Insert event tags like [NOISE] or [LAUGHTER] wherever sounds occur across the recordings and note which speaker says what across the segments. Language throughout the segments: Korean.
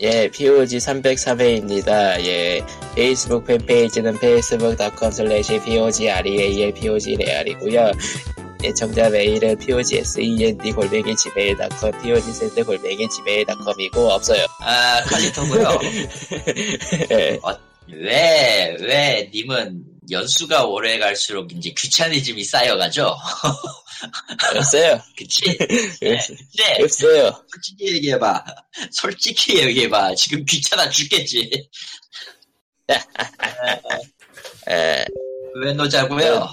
Speaker 1: 예, POG 303회입니다. 예, 페이스북 팬페이지는 facebook.com slash POG REAL POG 레알이고요 애청자 메일은 POG SEND 골뱅이 gmail.com POG SEND 골뱅이 gmail.com이고 없어요.
Speaker 2: 아, 칼리토고요. [LAUGHS]
Speaker 1: 예,
Speaker 2: 어, 왜, 왜, 님은 연수가 오래 갈수록 이제 귀차니즘이 쌓여가죠?
Speaker 1: 없어요. [LAUGHS]
Speaker 2: 그치?
Speaker 1: 예, [LAUGHS]
Speaker 2: 네,
Speaker 1: 없어요.
Speaker 2: 솔직히 얘기해봐. 솔직히 얘기해봐. 지금 귀찮아 죽겠지. [LAUGHS]
Speaker 1: 예,
Speaker 2: 왜 노자고요?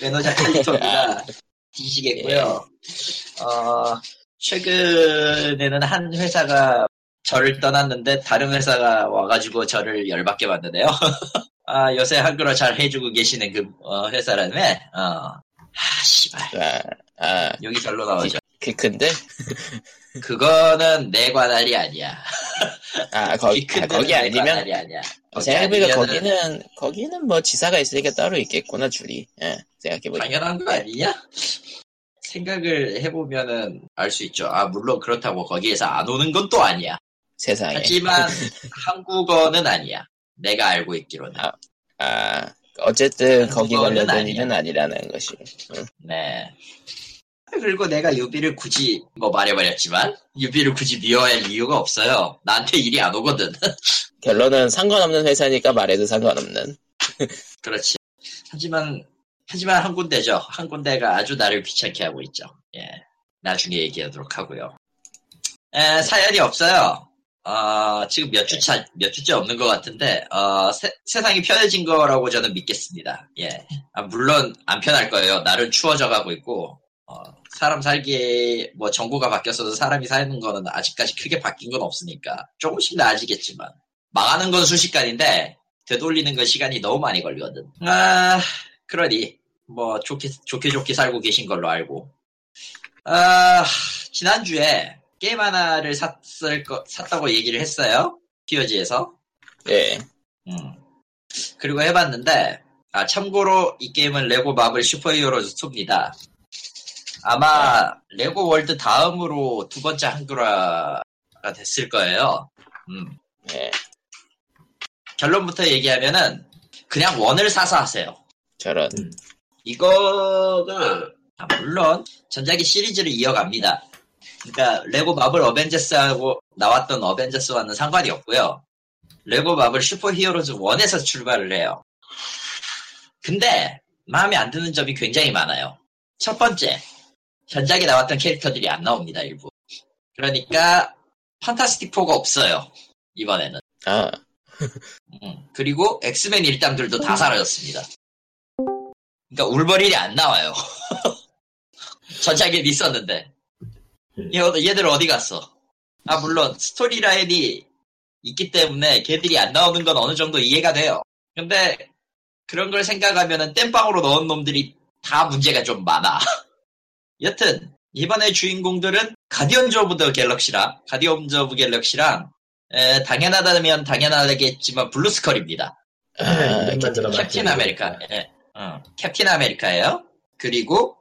Speaker 2: 왜 노자 칼리토입니다. 뒤시겠고요. 어, 최근에는 한 회사가 저를 떠났는데 다른 회사가 와가지고 저를 열받게 만드네요. 아, 요새 한글어 잘 해주고 계시는 그 어, 회사라네. 어. 아, 씨발.
Speaker 1: 아, 아,
Speaker 2: 여기 절로 나오죠.
Speaker 1: 키 큰데?
Speaker 2: 그거는 내 관할이 아니야.
Speaker 1: 아, 거기,
Speaker 2: 키 큰데
Speaker 1: 아, 거기
Speaker 2: 내
Speaker 1: 아니면,
Speaker 2: 아니야. 거기
Speaker 1: 생각해보니까 거기는, 거기는 뭐 지사가 있으니까 따로 있겠구나, 줄이. 예, 생각해보니까.
Speaker 2: 당연한 거 아니냐? 생각을 해보면은 알 수 있죠. 아, 물론 그렇다고 거기에서 안 오는 건 또 아니야.
Speaker 1: 세상에.
Speaker 2: 하지만 [LAUGHS] 한국어는 아니야. 내가 알고 있기로는.
Speaker 1: 아, 아, 어쨌든 거기 관련된. 일은 아니라는 것이. 응.
Speaker 2: 네. 그리고 내가 유비를 굳이 뭐 말해버렸지만 유비를 굳이 미워할 이유가 없어요. 나한테 일이 안 오거든. [LAUGHS]
Speaker 1: 결론은 상관없는 회사니까 말해도 상관없는. [LAUGHS]
Speaker 2: 그렇지. 하지만 하지만 한 군데죠. 한 군데가 아주 나를 귀찮게 하고 있죠. 예. 나중에 얘기하도록 하고요. 에, 사연이 없어요. 어, 지금 몇 주차, 몇 주째 없는 것 같은데, 어, 세, 상이 편해진 거라고 저는 믿겠습니다. 예. 아, 물론 안 편할 거예요. 날은 추워져 가고 있고, 어, 사람 살기에, 뭐, 정부가 바뀌었어도 사람이 사는 거는 아직까지 크게 바뀐 건 없으니까, 조금씩 나아지겠지만, 망하는 건 순식간인데, 되돌리는 건 시간이 너무 많이 걸리거든. 아, 그러니, 뭐, 좋게, 좋게 좋게 살고 계신 걸로 알고. 아, 지난주에 게임 하나를 샀을 거, 샀다고 얘기를 했어요. POG에서.
Speaker 1: 예.
Speaker 2: 음. 그리고 해봤는데, 아, 참고로 이 게임은 레고 마블 슈퍼 히어로즈 2입니다. 아마 레고 월드 다음으로 두 번째 한글화가 됐을 거예요. 음.
Speaker 1: 예.
Speaker 2: 결론부터 얘기하면은 그냥 one을 사서 하세요.
Speaker 1: 저런.
Speaker 2: 이거가 아, 물론 전작의 시리즈를 이어갑니다. 그러니까 레고 마블 어벤져스하고 나왔던 어벤져스와는 상관이 없고요. 레고 마블 슈퍼 히어로즈 1에서 출발을 해요. 근데 마음에 안 드는 점이 굉장히 많아요. 첫 번째, 전작에 나왔던 캐릭터들이 안 나옵니다, 일부. 그러니까 판타스틱 4가 없어요. 이번에는.
Speaker 1: 아, [LAUGHS]
Speaker 2: 음, 그리고 엑스맨 일당들도 다 사라졌습니다. 그러니까 울버린이 안 나와요. [LAUGHS] 전작에 있었는데 얘- 얘들 어디 갔어? 아 물론 스토리 라인이 있기 때문에 걔들이 안 나오는 건 어느 정도 이해가 돼요. 근데 그런 걸 생각하면은 땜빵으로 넣은 놈들이 다 문제가 좀 많아. [LAUGHS] 여튼 이번에 주인공들은 가디언즈 오브 더 갤럭시랑 가디언즈 오브 갤럭시랑 에, 당연하다면 당연하겠지만 블루스컬입니다.
Speaker 1: 아,
Speaker 3: 이름만
Speaker 1: 캡틴
Speaker 2: 아메리카. 예. 어, 캡틴 아메리카예요. 그리고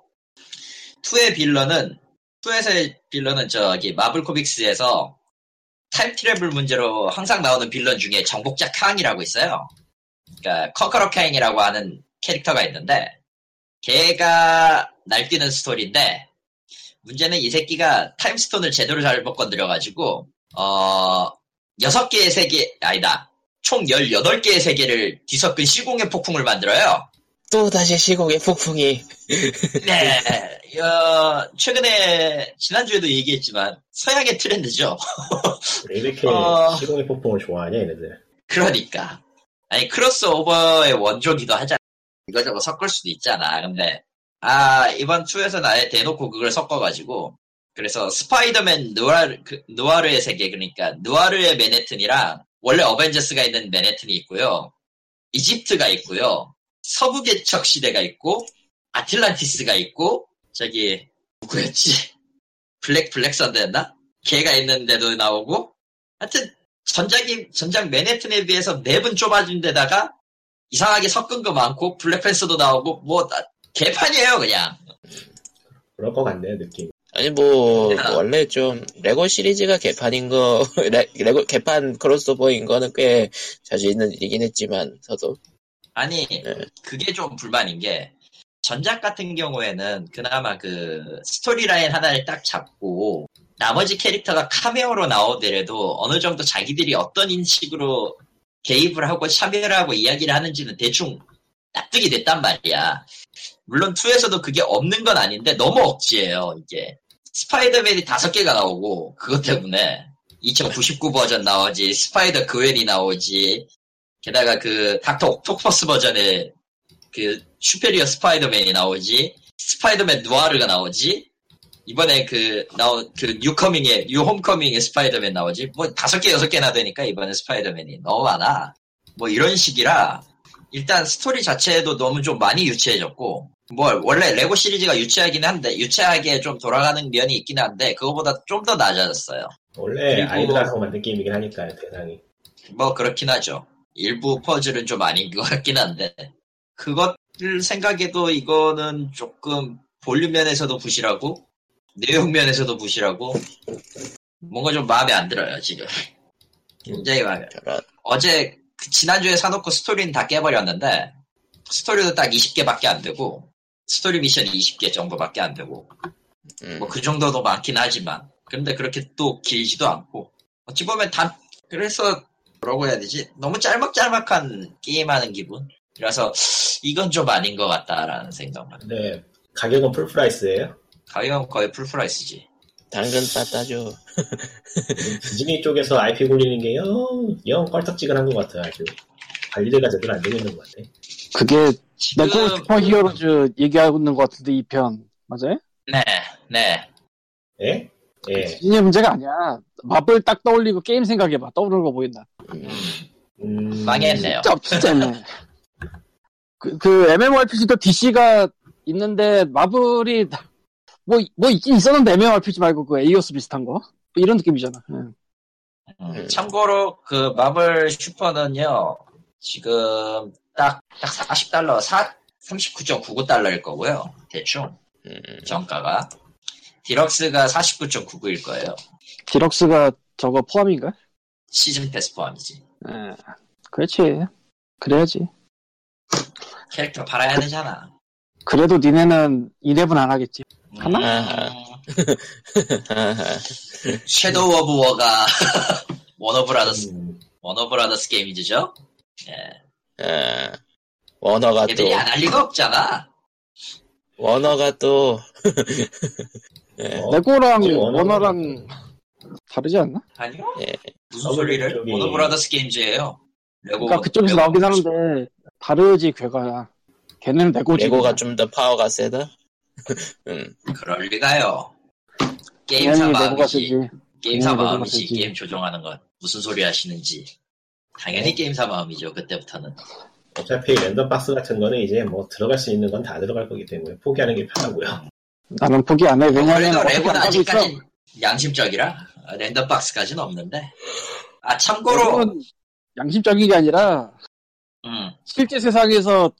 Speaker 2: 2의 빌런은 2에서의 빌런은 저기 마블 코믹스에서 time travel 문제로 항상 나오는 빌런 중에 정복자 캉이라고 있어요. 그러니까 Conqueror 캉이라고 하는 캐릭터가 있는데 걔가 날뛰는 스토리인데 문제는 이 새끼가 타임스톤을 제대로 잘못 건드려가지고 어 6개의 세계 아니다 총 18개의 세계를 뒤섞은 시공의 폭풍을 만들어요.
Speaker 1: 또 다시 시공의 폭풍이. [LAUGHS]
Speaker 2: 네, 어, 최근에 지난주에도 얘기했지만 서양의 트렌드죠. [LAUGHS]
Speaker 3: 왜 이렇게
Speaker 2: 어.
Speaker 3: 시공의 폭풍을 좋아하냐 얘네들
Speaker 2: 그러니까 아니 크로스오버의 원조기도 하잖아. 이거저거 섞을 수도 있잖아. 근데 아 이번 2에서는 아예 대놓고 그걸 섞어가지고 그래서 스파이더맨 누아르 그, 누아르의 세계 그러니까 누아르의 맨해튼이랑 원래 어벤져스가 있는 맨해튼이 있고요. 이집트가 있고요. 서부 개척 시대가 있고 아틀란티스가 있고 저기 누구였지? 블랙 블랙 선대였나? 걔가 있는데도 나오고 하여튼 전작이 전작 맨해튼에 비해서 맵은 좁아진 데다가 이상하게 섞은 거 많고 블랙팬서도 나오고 뭐 나- 개판이에요 그냥
Speaker 3: 그럴 것 같네요 느낌
Speaker 1: 아니 뭐
Speaker 2: 야.
Speaker 1: 원래 좀 레고 시리즈가 개판인 거 [LAUGHS] 레, 레고 개판 크로스오버인 거는 꽤 자주 있는 일이긴 했지만 저도
Speaker 2: 아니
Speaker 1: 네.
Speaker 2: 그게 좀 불만인 게 전작 같은 경우에는 그나마 그 스토리라인 하나를 딱 잡고 나머지 캐릭터가 카메오로 나오더라도 어느 정도 자기들이 어떤 인식으로 개입을 하고 참여를 하고 이야기를 하는지는 대충 납득이 됐단 말이야. 물론 2에서도 그게 없는 건 아닌데 너무 억지예요 이게. 스파이더맨이 다섯 개가 나오고 그것 때문에 2099 버전 나오지 스파이더 그웬이 나오지 게다가 그 닥터 옥토퍼스 버전의 그 슈페리어 스파이더맨이 나오지 스파이더맨 누아르가 나오지 이번에 그 나온 그 뉴커밍의 뉴홈커밍의 스파이더맨 나오지 뭐 다섯 개 여섯 개나 되니까 이번에 스파이더맨이 너무 많아 뭐 이런 식이라 일단 스토리 자체도 너무 좀 많이 유치해졌고 뭐 원래 레고 시리즈가 유치하긴 한데 유치하게 좀 돌아가는 면이 있긴 한데 그거보다 좀 더 낮아졌어요
Speaker 3: 원래 아이들하고 만든 게임이긴 하니까요, 대상이.
Speaker 2: 뭐 그렇긴 하죠. 일부 퍼즐은 좀 아닌 것 같긴 한데 그것을 생각해도 이거는 조금 볼륨 면에서도 부실하고 내용 면에서도 부실하고 뭔가 좀 마음에 안 들어요 지금. 굉장히 마음에.
Speaker 1: 저런
Speaker 2: 어제 그 지난주에 사놓고 스토리는 다 깨버렸는데 스토리도 딱 20개밖에 안 되고 스토리 미션이 20개 정도밖에 안 되고
Speaker 1: 음,
Speaker 2: 뭐그 정도도 많긴 하지만 근데 그렇게 또 길지도 않고 어찌 보면 단 그래서 뭐라고 해야 되지 너무 짤막짤막한 게임하는 기분 그래서 이건 좀 아닌 것 같다라는 생각만
Speaker 3: 근데 가격은 full price예요
Speaker 2: 가격은 거의 full price지
Speaker 1: 당근 빠따죠 [LAUGHS]
Speaker 3: 디즈니 쪽에서 IP 굴리는 게 영, 영 껄떡지근한 것 같아요, 아주. 관리가 제대로 안 되고 있는 것 같아.
Speaker 4: 그게
Speaker 2: 지금
Speaker 4: 레고 슈퍼 히어로즈 얘기하고 있는 것 같은데, 이 편. 맞아요?
Speaker 2: 네 네
Speaker 3: 예? 예.
Speaker 4: 디즈니의 문제가 아니야. 마블 딱 떠올리고 게임 생각해봐. 떠오르는 거 보인다.
Speaker 3: 음,
Speaker 2: 망했네요
Speaker 4: 진짜, 진짜. 그, 그 MMORPG도 DC가 있는데 마블이 뭐, 뭐 있긴 있었는데 MMORPG 말고 그 AOS 비슷한 거? 뭐 이런 느낌이잖아. 응.
Speaker 2: 음, 참고로 그 마블 슈퍼는요 지금 딱 딱 40달러 39.99달러일 거고요 대충
Speaker 1: 음,
Speaker 2: 정가가 deluxe가 49.99일 거예요.
Speaker 4: deluxe가 저거 포함인가?
Speaker 2: season pass 포함이지.
Speaker 4: 예. 그렇지. 그래야지.
Speaker 2: 캐릭터 팔아야 되잖아.
Speaker 4: 그래도 니네는 이랩은 안 하겠지. 하나?
Speaker 2: 음, 섀도우 오브 워가 워너브라더스
Speaker 3: 음,
Speaker 2: 워너브라더스 게임이죠. 예.
Speaker 1: 아, 워너가 또
Speaker 2: 얘들이 안 할 리가 없잖아.
Speaker 1: 워너가 또 [LAUGHS] 예,
Speaker 3: 어?
Speaker 4: 레고랑
Speaker 3: 워너랑
Speaker 4: 다르지 않나?
Speaker 2: 아니요?
Speaker 1: 예.
Speaker 2: 무슨
Speaker 3: 어,
Speaker 2: 소리를?
Speaker 3: 저기-
Speaker 2: 워너브라더스 게임즈예요. 레고.
Speaker 4: 그러니까 그쪽에서
Speaker 2: 레고
Speaker 4: 나오긴 하는데 다르지 괴가. 걔네는 레고지.
Speaker 1: 레고가 좀 더 파워가 세다. [LAUGHS] 음,
Speaker 2: 그럴 리가요. 게임사 마음이지. 게임사 마음이지. 게임 조종하는 건 무슨 소리 하시는지. 당연히 게임사 마음이죠. 그때부터는.
Speaker 3: 어차피 랜덤 박스 같은 거는 이제 뭐 들어갈 수 있는 건 다 들어갈 거기 때문에 포기하는 게 편하고요.
Speaker 4: 나는 포기 안 해. 왜냐면 하고 있어.
Speaker 2: 아직까지 양심적이라 랜덤 박스까지는 없는데. 아 참고로
Speaker 4: 양심적인 게 아니라
Speaker 2: 음,
Speaker 4: 실제 세상에서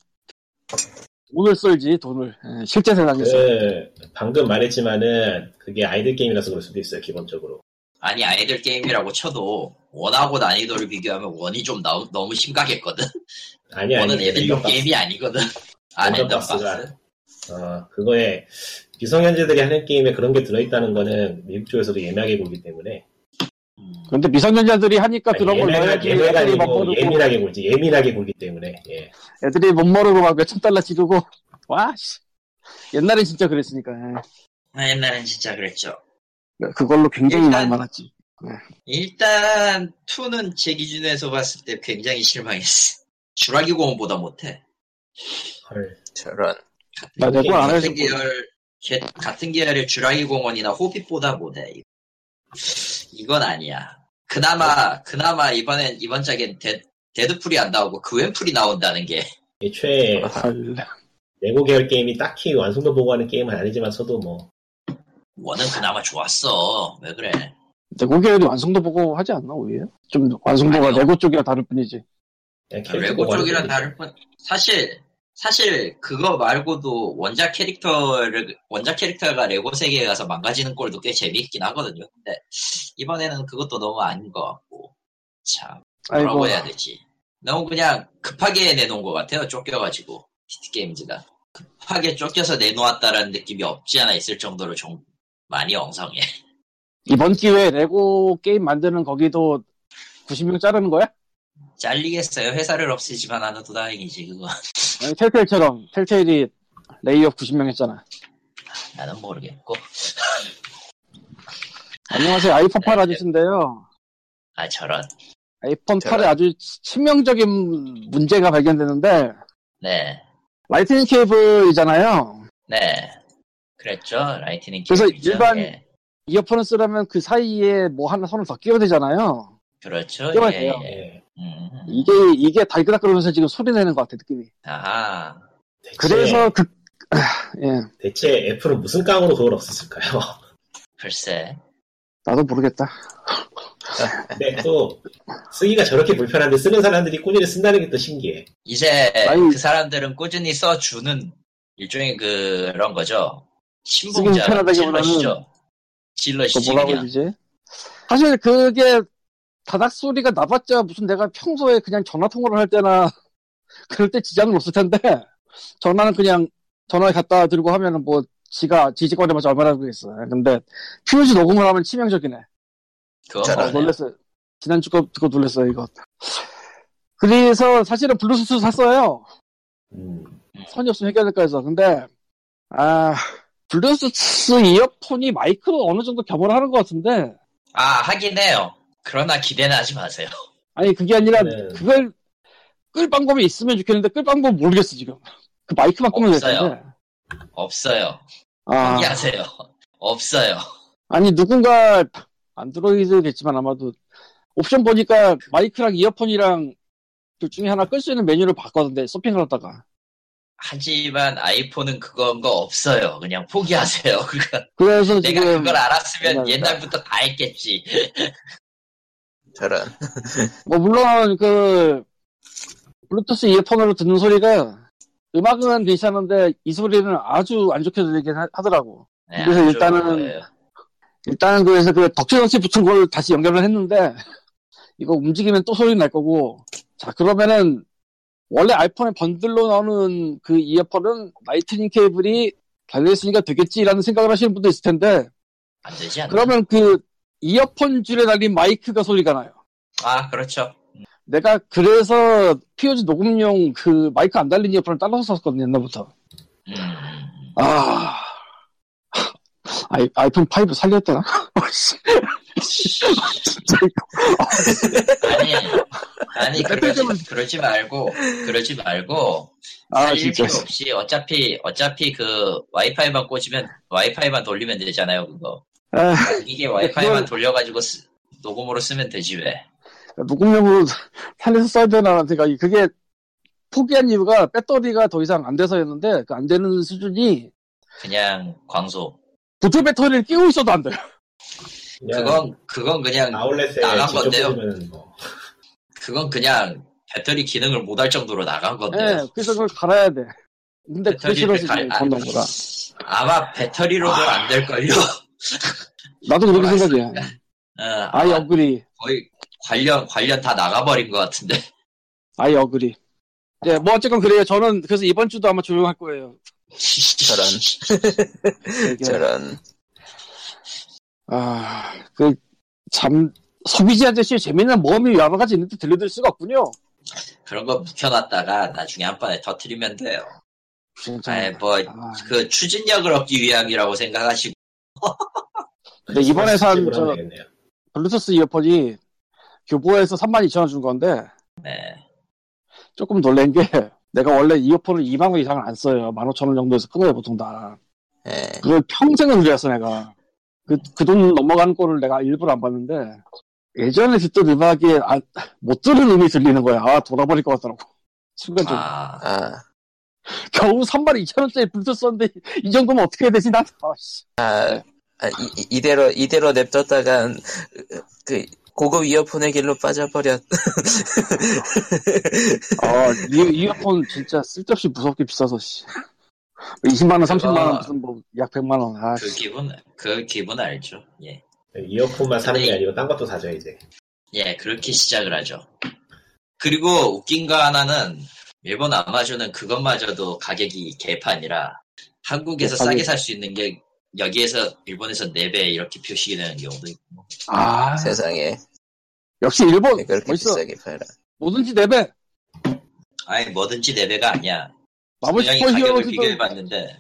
Speaker 4: 돈을 썰지 돈을 예, 실제 세상에서
Speaker 3: 그 방금 말했지만은 그게 아이들 게임이라서 그럴 수도 있어요 기본적으로.
Speaker 2: 아니 아이들 게임이라고 쳐도 원하고 난이도를 비교하면 원이 좀 나- 너무 심각했거든. [LAUGHS]
Speaker 3: 아니 아니.
Speaker 2: 원은 애들용
Speaker 3: 랜덤박스.
Speaker 2: 게임이 아니거든. 아
Speaker 3: 랜덤. 박스. 어 그거에 미성년자들이 하는 게임에 그런 게 들어있다는 거는 미국 쪽에서도 예민하게 보기 때문에
Speaker 2: 음,
Speaker 4: 그런데 미성년자들이 하니까
Speaker 3: 아니,
Speaker 4: 그런 걸 넣어야지
Speaker 3: 예민하게
Speaker 4: 애들이 못
Speaker 3: 아니고
Speaker 4: 모르고
Speaker 3: 예민하게 보지 예민하게 보기 때문에 예.
Speaker 4: 애들이 못 모르고 막 몇천 달러 지르고 와 씨. 옛날엔 진짜 그랬으니까 예.
Speaker 2: 아, 옛날엔 진짜 그랬죠.
Speaker 4: 그걸로 굉장히
Speaker 2: 일단-
Speaker 4: 말 많았지
Speaker 2: 일단 2는 제 기준에서 봤을 때 굉장히 실망했어. 주라기 공원보다 못해.
Speaker 3: 헐.
Speaker 1: 저런.
Speaker 4: 나 레고 안 해서
Speaker 2: 계열 개- 같은 계열의 주라기 공원이나 호빗보다 못해. 이건 아니야. 그나마 그나마 이번엔 이번 작엔 데, 데드풀이 안 나오고 그웬풀이 나온다는 게
Speaker 3: 애초에
Speaker 4: 헐.
Speaker 3: 레고 계열 게임이 딱히 완성도 보고하는 게임은 아니지만서도 뭐
Speaker 2: 원은 그나마 좋았어. 왜 그래?
Speaker 4: 레고 계열이 완성도 보고 하지 않나 오히려? 좀 완성도가
Speaker 2: 아니요.
Speaker 4: 레고 쪽이랑 다를 뿐이지
Speaker 2: 레고
Speaker 3: 보고하는
Speaker 2: 쪽이랑. 다를 뿐. 사실 사실 그거 말고도 원작 캐릭터를 원작 캐릭터가 레고 세계에 가서 망가지는 꼴도 꽤 재미있긴 하거든요. 근데 이번에는 그것도 너무 아닌 것 같고 참 뭐라고
Speaker 4: 아이고
Speaker 2: 해야 되지? 너무 그냥 급하게 내놓은 것 같아요. 쫓겨가지고 히트 게임즈가 급하게 쫓겨서 내놓았다라는 느낌이 없지 않아 있을 정도로 좀 많이 엉성해.
Speaker 4: 이번 기회에 레고 게임 만드는 거기도 90명 자르는 거야?
Speaker 2: 잘리겠어요. 회사를 없애지만 않아도 다행이지 그거.
Speaker 4: 아니, 텔텔처럼 텔텔이 layoff 90명 했잖아.
Speaker 2: 나는 모르겠고.
Speaker 4: 안녕하세요 아이폰 8 아저씨인데요.
Speaker 2: 아 저런.
Speaker 4: 아이폰 8에
Speaker 1: 저런.
Speaker 4: 아주 치명적인 문제가 발견되는데
Speaker 2: 네.
Speaker 4: 라이트닝 케이블이잖아요.
Speaker 2: 네. 그랬죠. 라이트닝
Speaker 4: 그래서
Speaker 2: 케이블이죠.
Speaker 4: 일반-
Speaker 2: 예.
Speaker 4: 이어폰을 쓰려면 그 사이에 뭐 하나 선을 더 끼워야 되잖아요.
Speaker 2: 그렇죠.
Speaker 4: 끼워야
Speaker 2: 예,
Speaker 4: 돼요.
Speaker 2: 예.
Speaker 3: 예.
Speaker 2: 음.
Speaker 4: 이게 이게 달그락거리면서 지금 소리 내는 것 같아 느낌이.
Speaker 2: 아하.
Speaker 3: 대체,
Speaker 4: 그래서 그 아, 예,
Speaker 3: 대체 애플은 무슨 깡으로 그걸 없앴을까요?
Speaker 2: 글쎄.
Speaker 4: 나도 모르겠다.
Speaker 3: 근데 또 쓰기가 저렇게 불편한데 쓰는 사람들이 꾸준히 쓴다는 게 또 신기해.
Speaker 2: 이제
Speaker 4: 아니-
Speaker 2: 그 사람들은 꾸준히 써주는 일종의 그런 거죠.
Speaker 4: 쓰기
Speaker 2: 신봉자 질러시죠.
Speaker 4: 그
Speaker 2: 질러시지 그냥.
Speaker 4: 되지? 사실 그게 다닥 소리가 나봤자 무슨 내가 평소에 그냥 전화 통화를 할 때나 [LAUGHS] 그럴 때 지장은 없을 텐데 전화는 그냥 전화에 갖다 들고 하면은 뭐 지가 지지거리면서 얼마나 그랬어. 근데 퓨즈 녹음을 하면 치명적이네.
Speaker 2: 그거.
Speaker 4: 어. 놀랬어요. 지난주 거 듣고 놀랬어요 이거. 그래서 사실은 블루투스 샀어요.
Speaker 3: 음,
Speaker 4: 선이 없으면 해결될까 해서. 근데, 아, 블루투스 이어폰이 마이크로 어느 정도 겸을 하는 것 같은데,
Speaker 2: 아 하긴 해요. 그러나 기대는 하지 마세요.
Speaker 4: 아니, 그게 아니라,
Speaker 3: 네.
Speaker 4: 그걸 끌 방법이 있으면 좋겠는데, 끌 방법 모르겠어, 지금. 그 마이크만 끄면
Speaker 2: 없어요.
Speaker 4: 되는데.
Speaker 2: 없어요.
Speaker 4: 아,
Speaker 2: 포기하세요. 없어요.
Speaker 4: 아니, 누군가, 안드로이드겠지만 아마도, 옵션 보니까 마이크랑 이어폰이랑 둘 중에 하나 끌 수 있는 메뉴를 봤거든요, 서핑을 하다가.
Speaker 2: 하지만 아이폰은 그건 거 없어요. 그냥 포기하세요. [LAUGHS] 그거
Speaker 4: 그래서
Speaker 2: 내가
Speaker 4: 지금,
Speaker 2: 그걸 알았으면 옛날부터 다 했겠지. [LAUGHS]
Speaker 1: 저런. [LAUGHS]
Speaker 4: 뭐, 물론, 그, 블루투스 이어폰으로 듣는 소리가, 음악은 괜찮은데, 이 소리는 아주 안 좋게 들리긴 하, 더라고
Speaker 2: 네,
Speaker 4: 그래서
Speaker 2: 안
Speaker 4: 일단은
Speaker 2: 거예요.
Speaker 4: 일단은 그래서 그 덕지덕지 붙은 걸 다시 연결을 했는데, 이거 움직이면 또 소리 날 거고, 자, 그러면은, 원래 아이폰에 번들로 나오는 그 이어폰은 라이트닝 케이블이 달려있으니까 되겠지라는 생각을 하시는 분도 있을 텐데,
Speaker 2: 안 되지 않나?
Speaker 4: 그러면 그 이어폰 줄에 달린 마이크가 소리가 나요.
Speaker 2: 아 그렇죠.
Speaker 4: 내가 그래서 POG 녹음용 그 마이크 안 달린 이어폰을 따라서 썼거든요, 옛날부터.
Speaker 2: 음.
Speaker 4: 아. [LAUGHS] 아이, 아이폰 5 살렸다나? 어이씨. 진짜 이거.
Speaker 2: 아니 아니 그러지
Speaker 4: 좀-
Speaker 2: 그러지 말고 그러지 말고
Speaker 4: 아,
Speaker 2: 살릴
Speaker 4: 진짜.
Speaker 2: 필요 없이 어차피 어차피 그 와이파이만 꽂으면 와이파이만 돌리면 되잖아요 그거
Speaker 4: 아,
Speaker 2: 이게 와이파이만
Speaker 4: 그걸-
Speaker 2: 돌려가지고 쓰- 녹음으로 쓰면 되지 왜
Speaker 4: 녹음용으로 살려서 써야 되나 생각이. 그게 포기한 이유가 배터리가 더 이상 안 돼서였는데, 그 안 되는 수준이
Speaker 2: 그냥 광소
Speaker 4: 보조 배터리를 끼고 있어도 안 돼요.
Speaker 2: 그건 그건 그냥
Speaker 3: 아울렛에
Speaker 2: 나간 건데요.
Speaker 3: 뭐
Speaker 2: 그건 그냥 배터리 기능을 못 할 정도로 나간
Speaker 4: 예,
Speaker 2: 건데요
Speaker 4: 그래서 그걸 갈아야 돼. 근데 그게
Speaker 2: 배터리를
Speaker 4: 싫어서
Speaker 2: 갈- 아,
Speaker 4: 건너보다.
Speaker 2: 아마 배터리로는 안 될 걸요
Speaker 4: 나도 그렇게. 생각이야.
Speaker 2: 어,
Speaker 4: 아이
Speaker 2: 아마
Speaker 4: 어그리.
Speaker 2: 거의 관련 관련 다 나가버린 것 같은데
Speaker 4: 아이 어그리. 네, 뭐 어쨌건 그래요. 저는 그래서 이번 주도 아마 조용할 거예요. [LAUGHS]
Speaker 1: 저런. 저런.
Speaker 4: 아, 그, 참, 소비자 아저씨의 재미있는 모험이 여러 가지 있는데 들려드릴 수가 없군요.
Speaker 2: 그런 거 묵혀놨다가 나중에 한 번에 터트리면 돼요. 아이, 뭐,
Speaker 4: 아,
Speaker 2: 그 추진력을 얻기 위함이라고 생각하시고.
Speaker 4: 근데 이번에 산 저. 블루투스 이어폰이 교보에서 32,000원 준 건데
Speaker 2: 네.
Speaker 4: 조금 놀란 게 [LAUGHS] 내가 원래 이어폰을 2만 원 이상을 안 써요. 15,000원 정도에서 끊어요, 보통 다.
Speaker 1: 예.
Speaker 4: 그걸 평생을 누렸어, 내가. 그, 그 돈 넘어가는 꼴을 내가 일부러 안 봤는데 예전에 듣던 음악이 아, 못 들은 음이 들리는 거야. 아, 돌아버릴 것 같더라고. 순간적으로.
Speaker 2: 아,
Speaker 1: 아,
Speaker 4: 겨우 32,000원짜리 블루투스 썼는데 이 정도면 어떻게 해야 되지, 난? 아, 씨.
Speaker 1: 아, 아, 이, 이- 이대로, 이대로 냅뒀다간, 그, 고급 이어폰의 길로 빠져버렸.
Speaker 4: 아, 이, 이어폰 진짜 쓸데없이 무섭게 비싸서, 씨. 20만원, 30만원, 무슨 뭐, 약 100만원. 아,
Speaker 2: 그 기분, 그 기분 알죠. 예.
Speaker 3: 이어폰만 사는 게
Speaker 2: 네.
Speaker 3: 아니고 딴 것도 사죠 이제.
Speaker 2: 예, 그렇게 시작을 하죠. 그리고 웃긴 거 하나는 일본 아마존은 그것마저도 가격이 개판이라 한국에서
Speaker 4: 개판이-
Speaker 2: 싸게 살 수 있는 게 여기에서 일본에서 4배 이렇게 표시가 되는 경우도 있고
Speaker 4: 아,
Speaker 1: 세상에
Speaker 4: 역시 일본,
Speaker 1: 왜 그렇게
Speaker 4: 멋있어.
Speaker 1: 비싸게 팔아.
Speaker 4: 뭐든지 4배.
Speaker 2: 아니 뭐든지 4배가 아니야
Speaker 4: 마블
Speaker 2: 분명히 가격을 비교해봤는데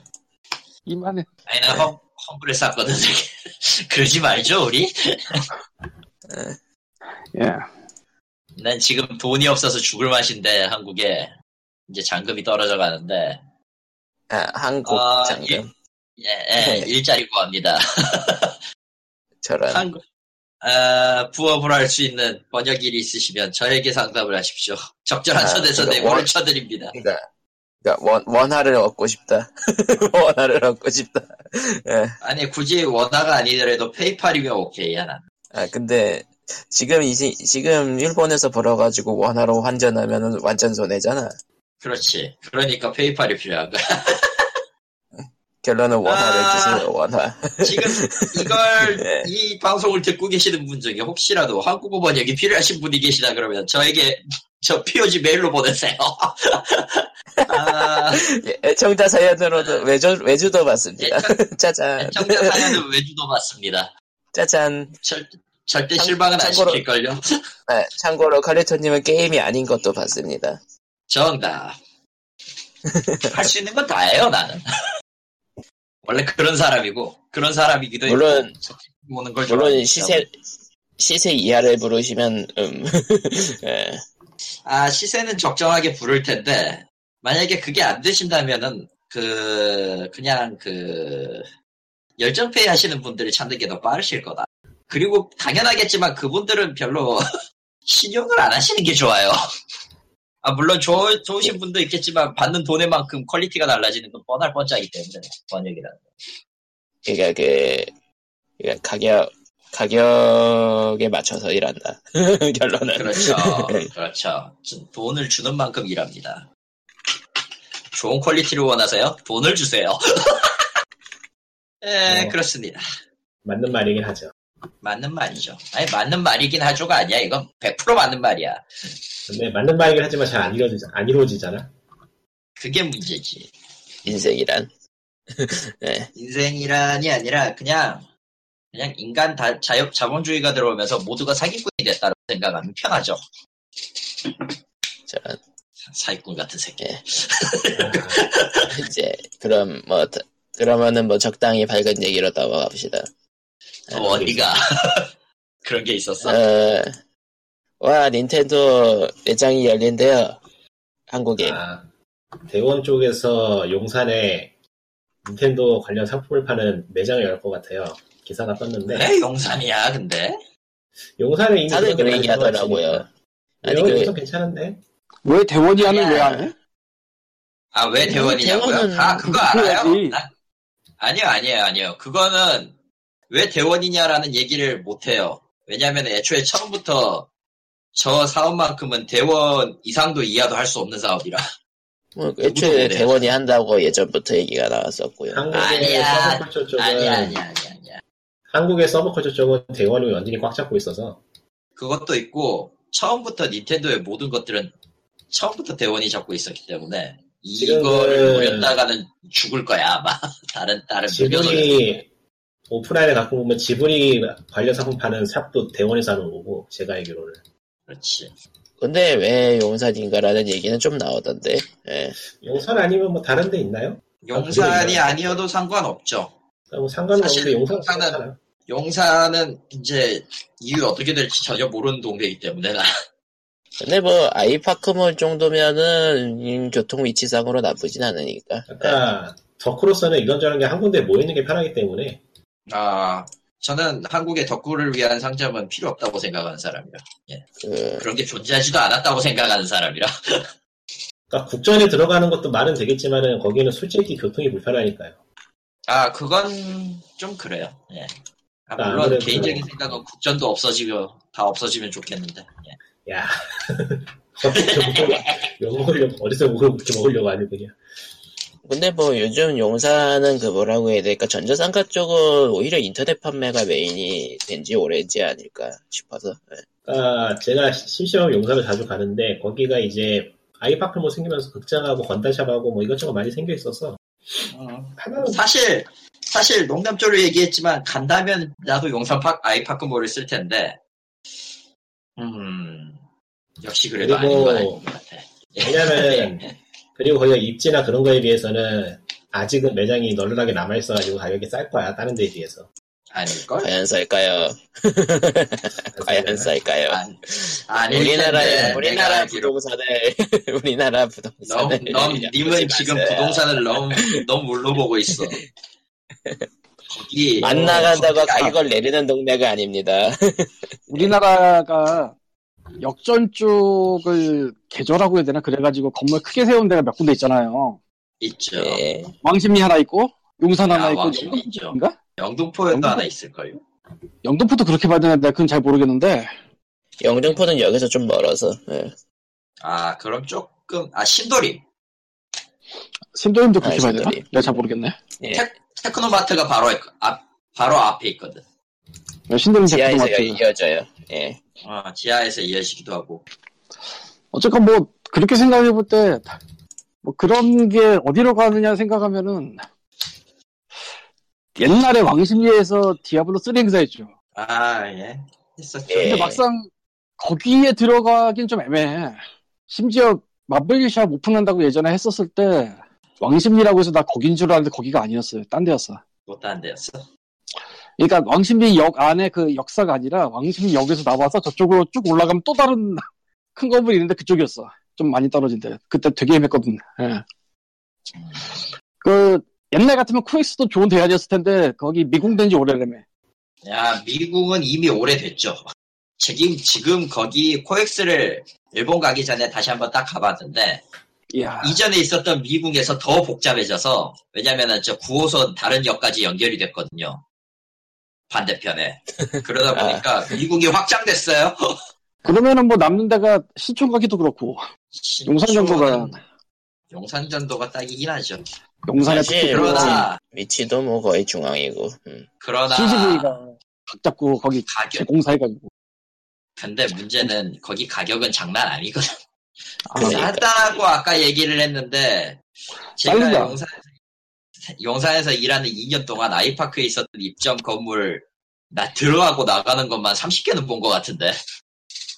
Speaker 4: 이만해.
Speaker 2: 아니 나 험, 험블에 쌌거든 [LAUGHS] 그러지 말죠 우리? [LAUGHS]
Speaker 4: 예.
Speaker 2: 난 지금 돈이 없어서 죽을 맛인데 한국에 이제 잔금이 떨어져 가는데
Speaker 1: 아, 한국
Speaker 2: 아,
Speaker 1: 장금.
Speaker 2: 예, 예, 일자리 구합니다 [LAUGHS]
Speaker 1: 저런.
Speaker 2: 한국, 아, 부업을 할 수 있는 번역 일이 있으시면 저에게 상담을 하십시오. 적절한
Speaker 1: 아, 그러니까
Speaker 2: 내보를
Speaker 1: 원-
Speaker 2: 쳐드립니다.
Speaker 1: 그러니까, 그러니까 원, 원화를 얻고 싶다. [LAUGHS] 원화를 얻고 싶다. 예.
Speaker 2: 아니, 굳이 원화가 아니더라도 페이팔이면 오케이야, 난.
Speaker 1: 아, 근데, 지금 이, 시- 지금 일본에서 벌어가지고 원화로 환전하면은 완전 손해잖아.
Speaker 2: 그렇지. 그러니까 페이팔이 필요한 거야. [LAUGHS]
Speaker 1: 결론은 원화를
Speaker 2: 아.
Speaker 1: 주세요, 원화.
Speaker 2: 지금 [LAUGHS] 이걸,
Speaker 1: 네.
Speaker 2: 이 방송을 듣고 계시는 분 중에 혹시라도 한국어 번역이 필요하신 분이 계시다 그러면 저에게 저 POG 메일로 보내세요. [LAUGHS] 아,
Speaker 1: 예, 애청자 사연으로도 외주, 외주도 받습니다. [LAUGHS] 짜잔.
Speaker 2: 애청자 사연은 외주도 받습니다.
Speaker 1: 짜잔.
Speaker 2: 절, 절대
Speaker 1: 참-
Speaker 2: 실망은 안
Speaker 1: 참고로-
Speaker 2: 시킬걸요.
Speaker 1: 아, 참고로 칼리토님은 게임이 아닌 것도 받습니다.
Speaker 2: 정답. 할 수 있는 건다 해요, 나는. 원래 그런 사람이고, 그런 사람이기도
Speaker 1: 물론-
Speaker 2: 보는 걸
Speaker 1: 물론. 시세, 시세 이하를 부르시면, 음, [LAUGHS] 예,
Speaker 2: 아, 시세는 적정하게 부를 텐데, 만약에 그게 안 되신다면은, 그, 그냥 그, 열정페이 하시는 분들이 찾는 게 더 빠르실 거다. 그리고 당연하겠지만 그분들은 별로 [LAUGHS] 신용을 안 하시는 게 좋아요. 아, 물론 좋, 좋으신 분도 있겠지만 받는 돈의 만큼 퀄리티가 달라지는 건 뻔할 뻔짜기 때문에, 번역이라는.
Speaker 1: 그러니까 그, 그러니까 가격, 가격에 맞춰서 일한다. [LAUGHS] 결론은.
Speaker 2: 그렇죠. [LAUGHS] 그렇죠. 전 돈을 주는 만큼 일합니다. 좋은 quality를 원하세요? 돈을 주세요. [LAUGHS] 예,
Speaker 3: 어.
Speaker 2: 그렇습니다.
Speaker 3: 맞는 말이긴 하죠.
Speaker 2: 맞는 말이죠. 아니, 맞는 말이긴 하죠가 아니야. 이건 100% 맞는 말이야.
Speaker 3: 근데 맞는 말이긴 하지만 잘 안 이루어지잖아. 안 이루어지잖아.
Speaker 2: 그게 문제지.
Speaker 1: 인생이란. [LAUGHS] 네.
Speaker 2: 인생이란이 아니라 그냥, 그냥 인간 다, 자유, 자본주의가 들어오면서 모두가 사기꾼이 됐다고 생각하면 편하죠.
Speaker 1: 저런,
Speaker 2: 사기꾼 같은 새끼.
Speaker 1: 예. 이제, 그럼, 뭐, 더- 그러면은 뭐 적당히 밝은 얘기로 넘어가 봅시다.
Speaker 2: 어, 어디가. [LAUGHS] 그런 게 있었어.
Speaker 1: 어, 와, 닌텐도 매장이 열린대요. 한국에.
Speaker 3: 아, 대원 쪽에서 용산에 닌텐도 관련 상품을 파는 매장을 열 것 같아요. 기사가 떴는데
Speaker 2: 왜 용산이야, 근데?
Speaker 3: 용산에 이미
Speaker 1: 다들
Speaker 3: 그런
Speaker 1: 그 얘기
Speaker 3: 데가
Speaker 1: 하더라고요.
Speaker 3: 있으니까.
Speaker 1: 아니, 그,
Speaker 3: 괜찮은데
Speaker 4: 왜 대원이 하는. 왜 안 해?
Speaker 2: 아, 왜 대원이냐고요?
Speaker 1: 대원은
Speaker 2: 아, 그거 알아요?
Speaker 4: 해야지.
Speaker 2: 나- 아니요, 아니에요, 아니요. 그거는 왜 대원이냐라는 얘기를 못해요. 왜냐하면 애초에 처음부터 저 사업만큼은 대원 이상도 이하도 할 수 없는 사업이라.
Speaker 1: 뭐, 애초에. 대원이 한다고 예전부터 얘기가 나왔었고요.
Speaker 2: 아니야.
Speaker 3: 쪽은
Speaker 2: 아니야, 아니야, 아니야, 아니야.
Speaker 3: 한국의 서브컬처 쪽은 대원이 완전히 꽉 잡고 있어서
Speaker 2: 그것도 있고 처음부터 닌텐도의 모든 것들은 처음부터 대원이 잡고 있었기 때문에
Speaker 3: 지금은-
Speaker 2: 이거를 노렸다가는 죽을 거야 아마. [LAUGHS] 다른 다른
Speaker 3: 지분이 오프라인에 갖고 보면 지분이 관련 상품 파는 샵도 대원에서 하는 거고 제가 알기로는
Speaker 2: 그렇지.
Speaker 1: 근데 왜 용산인가라는 얘기는 좀 나오던데. 예.
Speaker 3: 용산 아니면 뭐 다른 데 있나요?
Speaker 2: 용산이
Speaker 3: 아,
Speaker 2: 아니어도 상관없죠.
Speaker 3: 그러니까 뭐 상관은
Speaker 2: 사실
Speaker 3: 없는데 용산
Speaker 2: 용산은-. 용산은 이제 이유 어떻게 될지 전혀 모르는 동네이기 때문에 나
Speaker 1: 근데 뭐, 아이파크몰 정도면은, 음, 교통 위치상으로 나쁘진 않으니까.
Speaker 3: 그러니까 덕후로서는 이런저런 게 한 군데 모이는 게 편하기 때문에
Speaker 2: 아 저는 한국의 덕후를 위한 상점은 필요 없다고 생각하는 사람이라
Speaker 1: 그,
Speaker 2: 그런 게 존재하지도 않았다고 생각하는 사람이라 [LAUGHS]
Speaker 3: 그러니까 국전에 들어가는 것도 말은 되겠지만은 거기는 솔직히 교통이 불편하니까요.
Speaker 2: 아 그건 좀 그래요. 예. 아, 물론
Speaker 3: 아무래도-
Speaker 2: 개인적인 생각은 국전도 없어지고 다 없어지면 좋겠는데. 예.
Speaker 3: 야. [LAUGHS] 욕 먹으려고, 어디서 욕을 먹으려고 하는 거냐.
Speaker 1: 근데 뭐 요즘 용사는 그 뭐라고 해야 될까? 전자상가 쪽은 오히려 인터넷 판매가 메인이 된 지 오래지 아닐까 싶어서. 예.
Speaker 3: 아, 제가 심심하면 용사를 자주 가는데, 거기가 이제, 아이파크 뭐 생기면서 극장하고 건달샵하고 뭐 이것저것 많이 생겨 있어서, 하나는
Speaker 2: 사실 사실 농담조로 얘기했지만 간다면 나도 용산팍 아이파크 몰을 쓸 텐데. 음 역시 그래도 아닌 건 아닌 것 같아.
Speaker 3: 왜냐면, [LAUGHS] 그리고 거기가 입지나 그런 거에 비해서는, 아직은 매장이 널널하게 남아있어가지고 가격이 쌀 거야, 다른 데에 비해서.
Speaker 2: 아닐걸?
Speaker 1: 과연 쌀까요? [LAUGHS] 과연 쌀까요?
Speaker 2: 안, 아닐
Speaker 1: 우리나라 우리나라 부동산을 우리나라
Speaker 2: 너무
Speaker 1: 부동산을
Speaker 2: 넌
Speaker 1: 보지
Speaker 2: 님은 지금
Speaker 1: 마세요.
Speaker 2: 부동산을 너무 너무 물러보고 있어 거기
Speaker 1: 안 나간다고 가격을 내리는 동네가 아닙니다. [LAUGHS]
Speaker 4: 우리나라가 역전 쪽을 개조라고 해야 되나 그래가지고 건물 크게 세운 데가 몇 군데 있잖아요.
Speaker 2: 있죠
Speaker 1: 예.
Speaker 4: 왕십리 하나 있고 용산 하나
Speaker 2: 아,
Speaker 4: 있고. 영등포인가?
Speaker 2: 영등포에도
Speaker 4: 영등포-
Speaker 2: 하나 있을걸요
Speaker 4: 영등포도 그렇게 봐야 되는데 그건 잘 모르겠는데
Speaker 1: 영등포는 여기서 좀 멀어서 예.
Speaker 2: 아 그럼 조금 아 신도림
Speaker 4: 신도림도 그렇게
Speaker 1: 아,
Speaker 4: 봐야 되나?
Speaker 1: 신도림.
Speaker 4: 내가 잘 모르겠네.
Speaker 1: 예.
Speaker 2: 테, 테크노마트가 바로 앞 바로 앞에 있거든
Speaker 4: 신도림
Speaker 1: 지하에서
Speaker 4: 테크노마트.
Speaker 1: 이어져요. 예.
Speaker 2: 어, 지하에서 이어지기도 하고
Speaker 4: 어쨌건 뭐 그렇게 생각해 볼 때 뭐 그런 게 어디로 가느냐 생각하면은 옛날에 왕십리에서 디아블로 3 행사했죠.
Speaker 2: 아, 예. 했었죠.
Speaker 1: 예.
Speaker 4: 근데 막상 거기에 들어가긴 좀 애매해. 심지어 마블샵 오픈한다고 예전에 했었을 때 왕십리라고 해서 나 거긴 줄 알았는데 거기가 아니었어요. 딴 데였어.
Speaker 2: 못한 데였어.
Speaker 4: 그러니까 왕십리 역 안에 그 역사가 아니라 왕십리 역에서 나와서 저쪽으로 쭉 올라가면 또 다른 [LAUGHS] 큰 건물이 있는데 그쪽이었어. 좀 많이 떨어진 데. 그때 되게 애매했거든. 예. 그 옛날 같으면 코엑스도 좋은 대안이었을 텐데 거기 미궁된 지 오래라며.
Speaker 2: 야, 미국은 이미 오래됐죠. 지금, 지금 거기 코엑스를 일본 가기 전에 다시 한번 딱 가봤는데,
Speaker 4: 이야.
Speaker 2: 이전에 있었던 미국에서 더 복잡해져서, 왜냐면은 저 9호선 다른 역까지 연결이 됐거든요. 반대편에. [LAUGHS] 그러다 보니까 미국이 확장됐어요. [LAUGHS]
Speaker 4: 그러면은 뭐 남는 데가 시청 가기도 그렇고 용산 정도가
Speaker 2: 용산 정도가 딱이긴 하죠.
Speaker 4: 용산에 그러나
Speaker 1: 위치도 뭐 거의 중앙이고. 음.
Speaker 2: 그러나,
Speaker 4: CGV가 각 잡고 거기
Speaker 2: 가격,
Speaker 4: 공사해가지고.
Speaker 2: 근데 문제는 거기 가격은 장난 아니거든.
Speaker 4: 아,
Speaker 1: 그러니까.
Speaker 2: 간단하고 아까 얘기를 했는데 제가
Speaker 4: 빠르다.
Speaker 2: 용산, 용산에서 일하는 2년 동안 아이파크에 있었던 입점 건물 나 들어가고 나가는 것만 30개는 본 것 같은데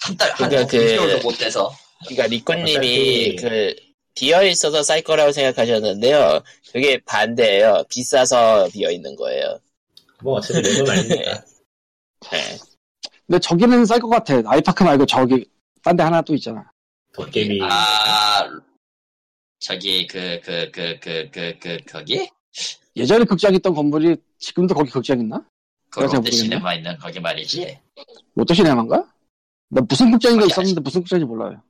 Speaker 2: 한 달, 한
Speaker 1: 그러니까 그-
Speaker 2: 6개월도 못 돼서
Speaker 1: 그러니까 리코님이
Speaker 3: 어차피-
Speaker 1: 그 비어 있어서 쌀 거라고 생각하셨는데요. 그게 반대예요. 비싸서 비어 있는 거예요.
Speaker 3: 뭐 어차피 내돈 아니니까.
Speaker 1: 예. [LAUGHS]
Speaker 4: 근데 저기는 쌀 것 같아. 아이파크 말고 저기 딴 데 하나 또 있잖아.
Speaker 3: 도깨비.
Speaker 2: 아 저기 그 그 그 그 그 그 거기?
Speaker 4: 예전에 극장 있던 건물이 지금도 거기 극장 있나?
Speaker 2: 그 롯데. 시네마 있는 거기 말이지
Speaker 4: 롯데 시네마인가? 나 무슨 극장인가 있었는데 무슨 극장인지 몰라요.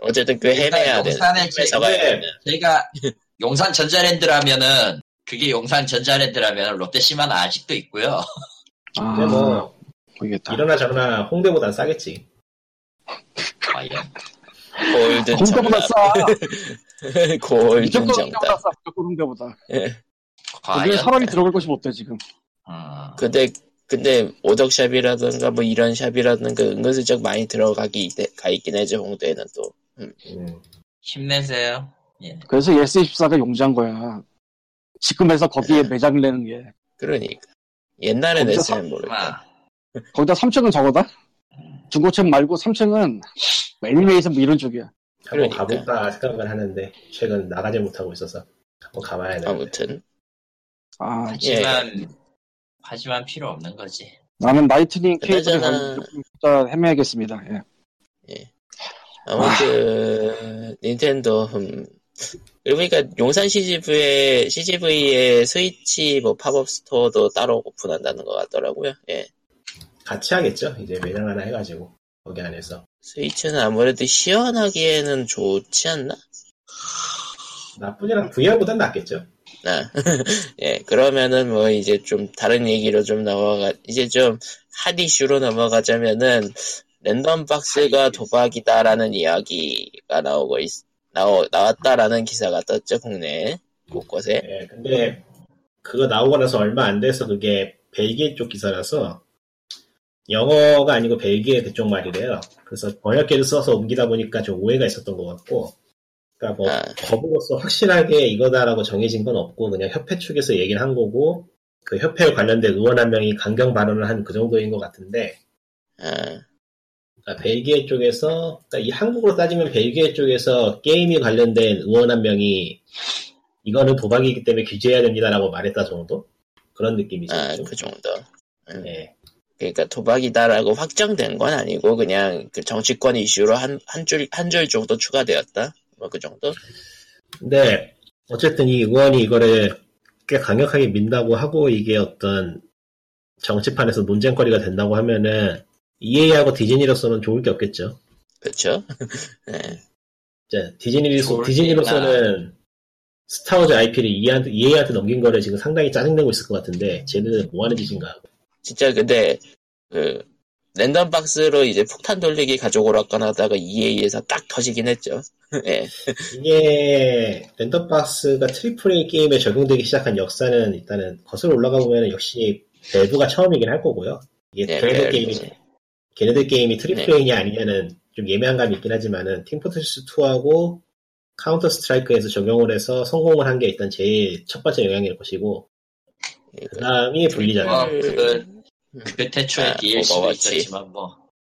Speaker 1: 어쨌든 꽤 헤매야.
Speaker 2: 용산에 제-
Speaker 1: 회사가
Speaker 3: 근데
Speaker 1: 되는.
Speaker 2: 제가 [LAUGHS] 용산 전자랜드라면은 그게 용산 전자랜드라면 롯데시마는 아직도 있고요. [LAUGHS]
Speaker 4: 아,
Speaker 3: 근데 뭐
Speaker 4: 모르겠다.
Speaker 3: 이러나 저러나 홍대보단 싸겠지.
Speaker 2: 과연
Speaker 1: 골든
Speaker 4: 홍대보다. 싸. [LAUGHS]
Speaker 1: 골든
Speaker 4: 홍대보다. 싸. 홍대보다. 거기에
Speaker 2: 과연
Speaker 4: 사람이 들어갈 곳이 못돼 지금.
Speaker 2: 음,
Speaker 1: 근데 근데 오덕샵이라든가 뭐 이런 샵이라든가 은근슬쩍 많이 들어가기 돼- 가 있긴 해죠 홍대에는 또.
Speaker 3: 음.
Speaker 2: 힘내세요. 예.
Speaker 4: 그래서 S24가 용자인 거야. 지금에서 거기에 매장을 내는 게.
Speaker 1: 그러니까 옛날에
Speaker 4: 거기서
Speaker 1: 냈으면 모르겠다.
Speaker 2: 아,
Speaker 4: 거기다 3층은 저거다? 중고층 말고 3층은 애니메이션 뭐 이런 쪽이야.
Speaker 3: 한번
Speaker 1: 그러니까.
Speaker 3: 가볼까 생각을 하는데 최근 나가지 못하고 있어서 한번 가봐야 돼.
Speaker 1: 아무튼
Speaker 4: 아,
Speaker 2: 하지만 하지만 필요 없는 거지.
Speaker 4: 나는 라이트닝 케이블에
Speaker 1: 그나저나-
Speaker 4: 진짜 헤매야겠습니다. 예.
Speaker 1: 아무튼 닌텐도 음. 그러니까 용산 CGV에 CGV에 스위치 뭐 pop-up store도 따로 오픈한다는 것 같더라고요. 예.
Speaker 3: 같이 하겠죠. 이제 매장 하나 해가지고 거기 안에서
Speaker 1: 스위치는 아무래도 시연하기에는 좋지 않나?
Speaker 3: 나쁘진 않. VR보단 낫겠죠.
Speaker 1: 아, [LAUGHS] 예, 그러면은 뭐 이제 좀 다른 얘기로 좀 넘어가, 이제 좀 핫 이슈로 넘어가자면은 랜덤 박스가 도박이다라는 이야기가 나오고 있, 나오, 나왔다라는 기사가 떴죠, 국내에. 곳곳에.
Speaker 3: 예, 근데 그거 나오고 나서 얼마 안 돼서 그게 벨기에 쪽 기사라서 영어가 아니고 벨기에 그쪽 말이래요. 그래서 번역기를 써서 옮기다 보니까 좀 오해가 있었던 것 같고, 그러니까 뭐
Speaker 1: 아.
Speaker 3: 법으로서 확실하게 이거다라고 정해진 건 없고 그냥 협회 측에서 얘기를 한 거고 그 협회 관련된 의원 한 명이 강경 발언을 한 그 정도인 것 같은데
Speaker 1: 아,
Speaker 3: 그러니까 벨기에 쪽에서 그러니까 이 한국으로 따지면 벨기에 쪽에서 게임이 관련된 의원 한 명이 이거는 도박이기 때문에 규제해야 됩니다라고 말했다 정도 그런 느낌이죠.
Speaker 1: 아,
Speaker 3: 좀.
Speaker 1: 그 정도. 음.
Speaker 3: 네.
Speaker 1: 그러니까 도박이다라고 확정된 건 아니고 그냥 그 정치권 이슈로 한 한 줄 한 줄 정도 추가되었다. 뭐 그 정도.
Speaker 3: 근데 어쨌든 이 의원이 이거를 꽤 강력하게 민다고 하고 이게 어떤 정치판에서 논쟁거리가 된다고 하면은 EA하고 디즈니로서는 좋을 게 없겠죠.
Speaker 1: 그렇죠. [LAUGHS] 네.
Speaker 3: 자, 디즈니,
Speaker 2: 좋을
Speaker 3: 디즈니로서는 스타워즈 IP를 EA한테, EA한테 넘긴 거를 지금 상당히 짜증내고 있을 것 같은데, 쟤는 뭐 하는 짓인가.
Speaker 1: 진짜 근데 그 랜덤 박스로 이제 폭탄 돌리기 가져오라건 하다가 EA에서 딱 터지긴 했죠. 예.
Speaker 3: 이게, 랜덤박스가 triple A 게임에 적용되기 시작한 역사는 일단은 거슬러 올라가 보면 역시 밸브가 처음이긴 할 거고요. 이게
Speaker 1: 네,
Speaker 3: 걔네들
Speaker 1: 네,
Speaker 3: 게임이,
Speaker 1: 네.
Speaker 3: 걔네들 게임이 triple A냐 아니냐는 좀 애매한 감이 있긴 하지만은, 팀포트스2하고 카운터 스트라이크에서 적용을 해서 성공을 한 게 일단 제일 첫 번째 영향일 것이고, 그 다음이 블리자드.
Speaker 2: 뭐, 그, 그 태초에
Speaker 1: 아,
Speaker 2: DLC도. 있었지만 뭐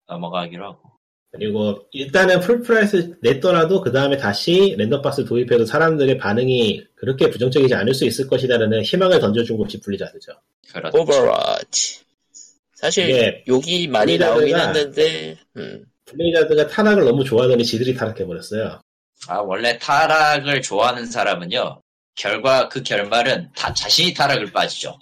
Speaker 2: 넘어가기로 하고.
Speaker 3: 그리고 일단은 full price 냈더라도 그 다음에 다시 랜덤박스 도입해도 사람들의 반응이 그렇게 부정적이지 않을 수 있을 것이라는 희망을 던져준 것이 블리자드죠.
Speaker 2: 그렇죠.
Speaker 1: 오버워치. 사실
Speaker 3: 이게
Speaker 1: 욕이 많이
Speaker 3: 블리자드가-
Speaker 1: 나오긴 했는데, 음,
Speaker 3: 블리자드가 타락을 너무 좋아하더니 지들이 타락해버렸어요.
Speaker 2: 아 원래 타락을 좋아하는 사람은요. 결과 그 결말은 다 자신이 타락을 빠지죠.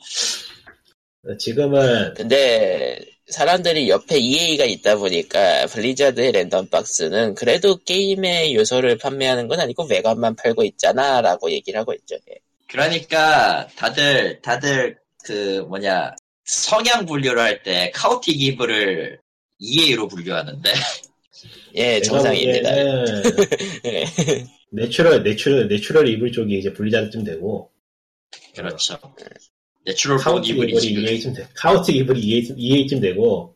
Speaker 3: 지금은
Speaker 1: 근데 사람들이 옆에 EA가 있다 보니까 블리자드의 랜덤 박스는 그래도 게임의 요소를 판매하는 건 아니고 외관만 팔고 있잖아 라고 얘기를 하고 있죠. 예.
Speaker 2: 그러니까 다들 다들 그 뭐냐 성향 분류를 할 때 chaotic evil을 EA로 분류하는데 [LAUGHS]
Speaker 1: 예, 정상입니다. [LAUGHS] 예.
Speaker 3: neutral, neutral, neutral evil 쪽이 이제 블리자드쯤 되고
Speaker 2: 그렇죠. 내추럴 본
Speaker 3: 카우티
Speaker 2: 이블이
Speaker 3: 이블이
Speaker 2: 지금
Speaker 3: 돼. 카우티 이블이 EA, EA쯤 되고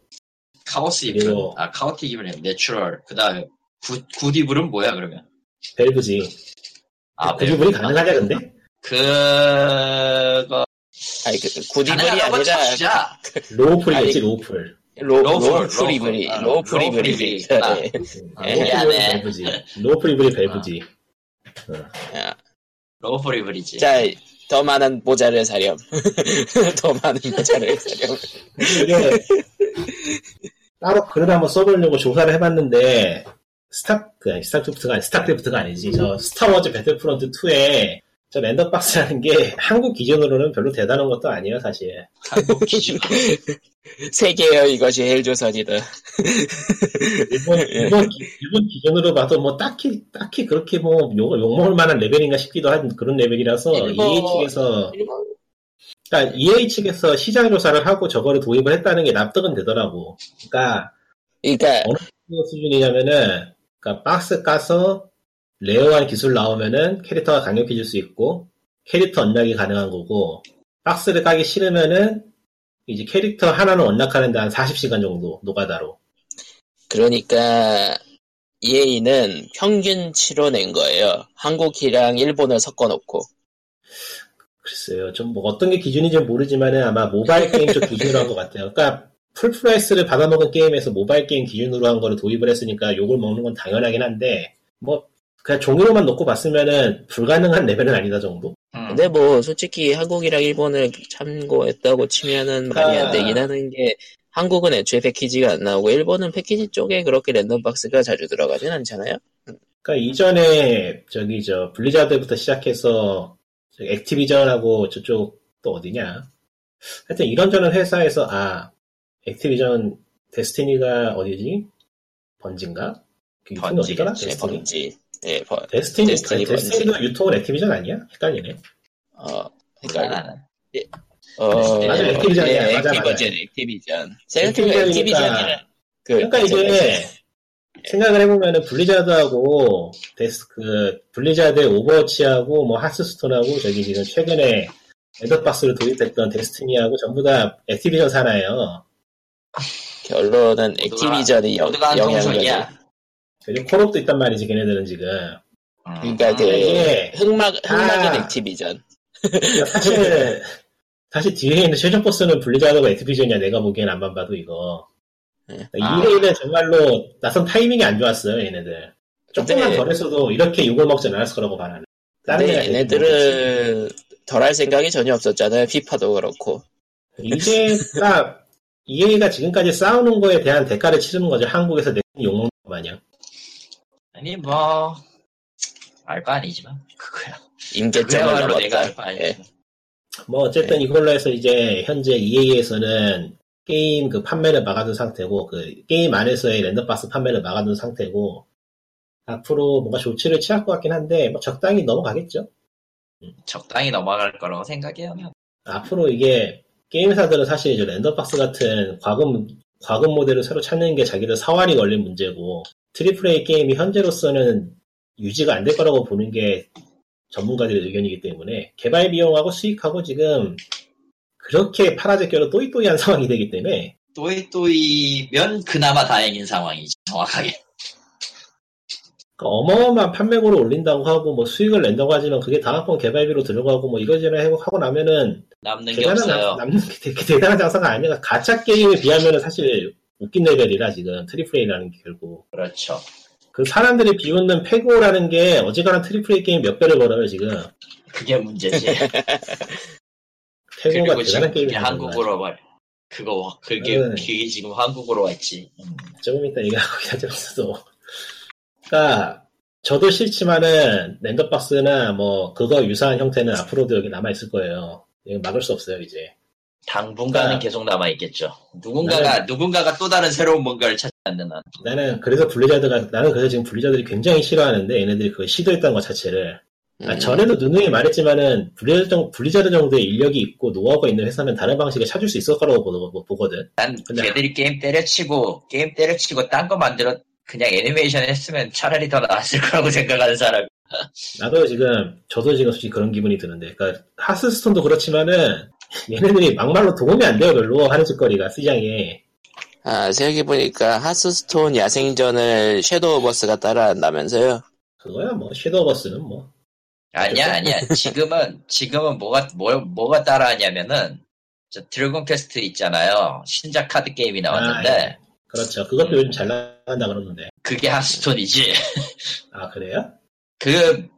Speaker 2: 카오스 이블
Speaker 3: 그리고-
Speaker 2: 아 카우티 기브는 내추럴 그 다음에 굿, 굿 이블은 뭐야 그러면?
Speaker 3: 벨브지. 아그 부분이 가능하냐 근데?
Speaker 2: 그거
Speaker 1: 아니 그 구디블이
Speaker 2: 가능하다고
Speaker 1: 아니라.
Speaker 3: 로우풀이겠지 로우풀.
Speaker 1: 로,
Speaker 2: 로풀
Speaker 1: 이블이.
Speaker 2: 아,
Speaker 1: 로풀 이블이
Speaker 2: 이블이. 아.
Speaker 1: 예.
Speaker 3: 아,
Speaker 1: 예.
Speaker 3: 로우풀이
Speaker 2: 미안해.
Speaker 3: 벨브지. 로우풀 벨브지.
Speaker 1: 야,
Speaker 2: lawful evil이지.
Speaker 1: 자, 더 많은 모자를 사렴. [LAUGHS] 더 많은 모자를 사렴.
Speaker 3: 따로 글을 한번 써보려고 조사를 해봤는데 스타 그 스타크래프트가 스타크래프트가 아니지 저 스타워즈 배틀프론트 2에 저 랜덤박스라는 게 [LAUGHS] 한국 기준으로는 별로 대단한 것도 아니에요 사실.
Speaker 2: 한국 기준. [LAUGHS]
Speaker 1: 세계여 이것이 헬조선이다.
Speaker 3: 일본 일본, 기- 일본 기준으로 봐도 뭐 딱히 딱히 그렇게 뭐 욕, 욕먹을 만한 레벨인가 싶기도 한 그런 레벨이라서
Speaker 1: 일본-
Speaker 3: EA 측에서 그러니까 EA 측에서 시장 조사를 하고 저거를 도입을 했다는 게 납득은 되더라고. 그러니까
Speaker 1: 그러니까
Speaker 3: 어느 수준이냐면은, 그러니까 박스 까서 rare한 기술 나오면은 캐릭터가 강력해질 수 있고, 캐릭터 unlock이 가능한 거고, 박스를 까기 싫으면은, 이제 캐릭터 하나는 unlock하는데 한 40시간 정도, 노가다로.
Speaker 1: 그러니까 EA는 평균치로 낸 거예요. 한국이랑 일본을 섞어놓고.
Speaker 3: 글쎄요, 좀 뭐 어떤 게 기준인지 는 모르지만은 아마 모바일 게임 쪽 기준으로 한 것 같아요. 그러니까 full price를 받아먹은 게임에서 모바일 게임 기준으로 한 거를 도입을 했으니까 욕을 먹는 건 당연하긴 한데, 뭐, 그냥 종이로만 놓고 봤으면은 불가능한 레벨은 아니다 정도?
Speaker 2: 음.
Speaker 1: 근데 뭐 솔직히 한국이랑 일본을 참고했다고 치면은 말이
Speaker 3: 아.
Speaker 1: 안 되긴 하는 게 한국은 애초에 패키지가 안 나오고 일본은 패키지 쪽에 그렇게 랜덤 박스가 자주 들어가진 않잖아요.
Speaker 3: 그러니까 이전에 저기 저 블리자드부터 시작해서 액티비전하고 저쪽 또 어디냐? 하여튼 이런저런 회사에서 아 액티비전 데스티니가 어디지? 번진가? 그 유통이
Speaker 2: 번지,
Speaker 3: 어디더라?
Speaker 1: 네,
Speaker 3: 데스티니?
Speaker 1: 번지. 예, 번.
Speaker 3: 데스티니
Speaker 1: 데스티니
Speaker 3: 데스티니도 유통은 액티비전 아니야? 헷갈리네.
Speaker 1: 어,
Speaker 2: 몰라
Speaker 1: 그러니까
Speaker 2: 나는.
Speaker 1: 어,
Speaker 2: 맞아,
Speaker 3: 액티비전이야.
Speaker 1: 네,
Speaker 3: 맞아, 맞아.
Speaker 1: 액티비전, 액티비전. 생각해보면
Speaker 3: 액티비전이니까-
Speaker 1: 액티비전이라. 그,
Speaker 3: 그러니까 이게 [LAUGHS] 생각을 해보면은 블리자드하고 데스 그 블리자드의 오버워치하고 뭐 하스스톤하고 저기 지금 최근에 랜덤박스를 도입했던 데스티니하고 전부 다 액티비전 산하예요.
Speaker 1: 결론은 액티비전이 영-
Speaker 2: 모두가 통속이 야.
Speaker 3: 그리고 콜옵도 있단 말이지 걔네들은 지금.
Speaker 2: 음.
Speaker 1: 그러니까 그
Speaker 3: 이게-
Speaker 1: 흑막 흑막은
Speaker 3: 아.
Speaker 1: 액티비전.
Speaker 3: 그러니까 사실 [LAUGHS] 사실 뒤에 있는 최종 보스는 블리자드가 액티비전이야 내가 보기엔 안만 봐도 이거.
Speaker 1: 네.
Speaker 2: 아.
Speaker 3: 이레이는 정말로 나선 타이밍이 안 좋았어요 얘네들. 조금만 덜 했어도 이렇게 욕을 먹진 않았을 거라고 봐 나는. 다른 되게
Speaker 1: 얘네들은 덜 할 생각이 전혀 없었잖아요. 피파도 그렇고.
Speaker 3: 이게 딱 EA가 지금까지 싸우는 거에 대한 대가를 치르는 거죠. 한국에서 내 욕 먹는 거 마냥.
Speaker 2: 아니 뭐 알바 아니지만 그거야.
Speaker 1: 임계점을
Speaker 2: 내가
Speaker 1: 넘었다.
Speaker 2: 알바
Speaker 1: 예.
Speaker 2: 아니지.
Speaker 3: 뭐 어쨌든 이걸로 해서 이제 현재 EA에서는 게임 그 판매를 막아둔 상태고 그 게임 안에서의 랜덤박스 판매를 막아둔 상태고 앞으로 뭔가 조치를 취할 것 같긴 한데 뭐 적당히 넘어가겠죠.
Speaker 2: 적당히 넘어갈 거라고 생각해요.
Speaker 3: 앞으로 이게 게임사들은 사실 이제 랜덤박스 같은 과금 과금 모델을 새로 찾는 게 자기들 사활이 걸린 문제고 triple A 게임이 현재로서는 유지가 안 될 거라고 보는 게 전문가들의 의견이기 때문에 개발 비용하고 수익하고 지금 그렇게 파라제껴로 또이또이한 상황이 되기 때문에
Speaker 2: 또이또이면 그나마 다행인 상황이지 정확하게.
Speaker 3: 그러니까 어마어마한 판매고를 올린다고 하고 뭐 수익을 낸다고 하지만 그게 다음번 개발비로 들어가고 뭐 이거저거 하고 하고 나면은
Speaker 2: 남는 게 없어요.
Speaker 3: 장- 남는 게 되게 대단한 장사가 아니라 가챠 게임에 비하면은 사실 웃긴 레벨이라 지금 triple A라는 게 결국
Speaker 2: 그렇죠.
Speaker 3: 그 사람들이 비웃는 페그오라는 게 어지간한 triple A 게임 몇 배를 벌어요 지금
Speaker 2: 그게 문제지. [LAUGHS] 페그오가
Speaker 3: 대단한 게임이
Speaker 2: 그게 한국어로 말. 그거 그게
Speaker 3: 네.
Speaker 2: 그게 지금 한국어로 왔지. 음.
Speaker 3: 조금 이따 얘기하고 기다렸어도 그러니까 저도 싫지만은 랜덤박스나 뭐 그거 유사한 형태는 앞으로도 여기 남아 있을 거예요 이거 막을 수 없어요 이제
Speaker 2: 당분간은
Speaker 3: 아.
Speaker 2: 계속 남아 있겠죠. 누군가가 누군가가 또 다른 새로운 뭔가를 찾지 않는 한.
Speaker 3: 나는 그래서 블리자드가 나는 그래서 지금 블리자드를 굉장히 싫어하는데 얘네들이 그걸 시도했다는 것 자체를 아,
Speaker 1: 음.
Speaker 3: 전에도 누누이 말했지만은 블리자드, 정- 블리자드 정도의 인력이 있고 노하우가 있는 회사는 다른 방식을 찾을 수 있을 거라고 보- 보거든.
Speaker 2: 난
Speaker 3: 근데-
Speaker 2: 걔들이 게임 때려치고 게임 때려치고 딴 거 만들어 그냥 애니메이션 했으면 차라리 더 나았을 거라고 생각하는 사람.
Speaker 3: 나도 지금 저도 지금 솔직히 그런 기분이 드는데, 그러니까 하스스톤도 그렇지만은 얘네들이 막말로 도움이 안 돼요 별로 하는 짓거리가 시장에.
Speaker 1: 아, 생각해보니까 하스스톤 야생전을 섀도우버스가 따라한다면서요?
Speaker 3: 그거야 뭐 섀도우버스는 뭐.
Speaker 2: 아니야 아니야. 지금은 지금은 뭐가 뭐 뭐가 따라하냐면은 저 드래곤 퀘스트 있잖아요. 신작 카드 게임이 나왔는데
Speaker 3: 아, 예. 그렇죠. 그것도 요즘 잘 나간다 그러는데.
Speaker 2: 그게 하스톤이지. [LAUGHS]
Speaker 3: 아 그래요?
Speaker 2: 그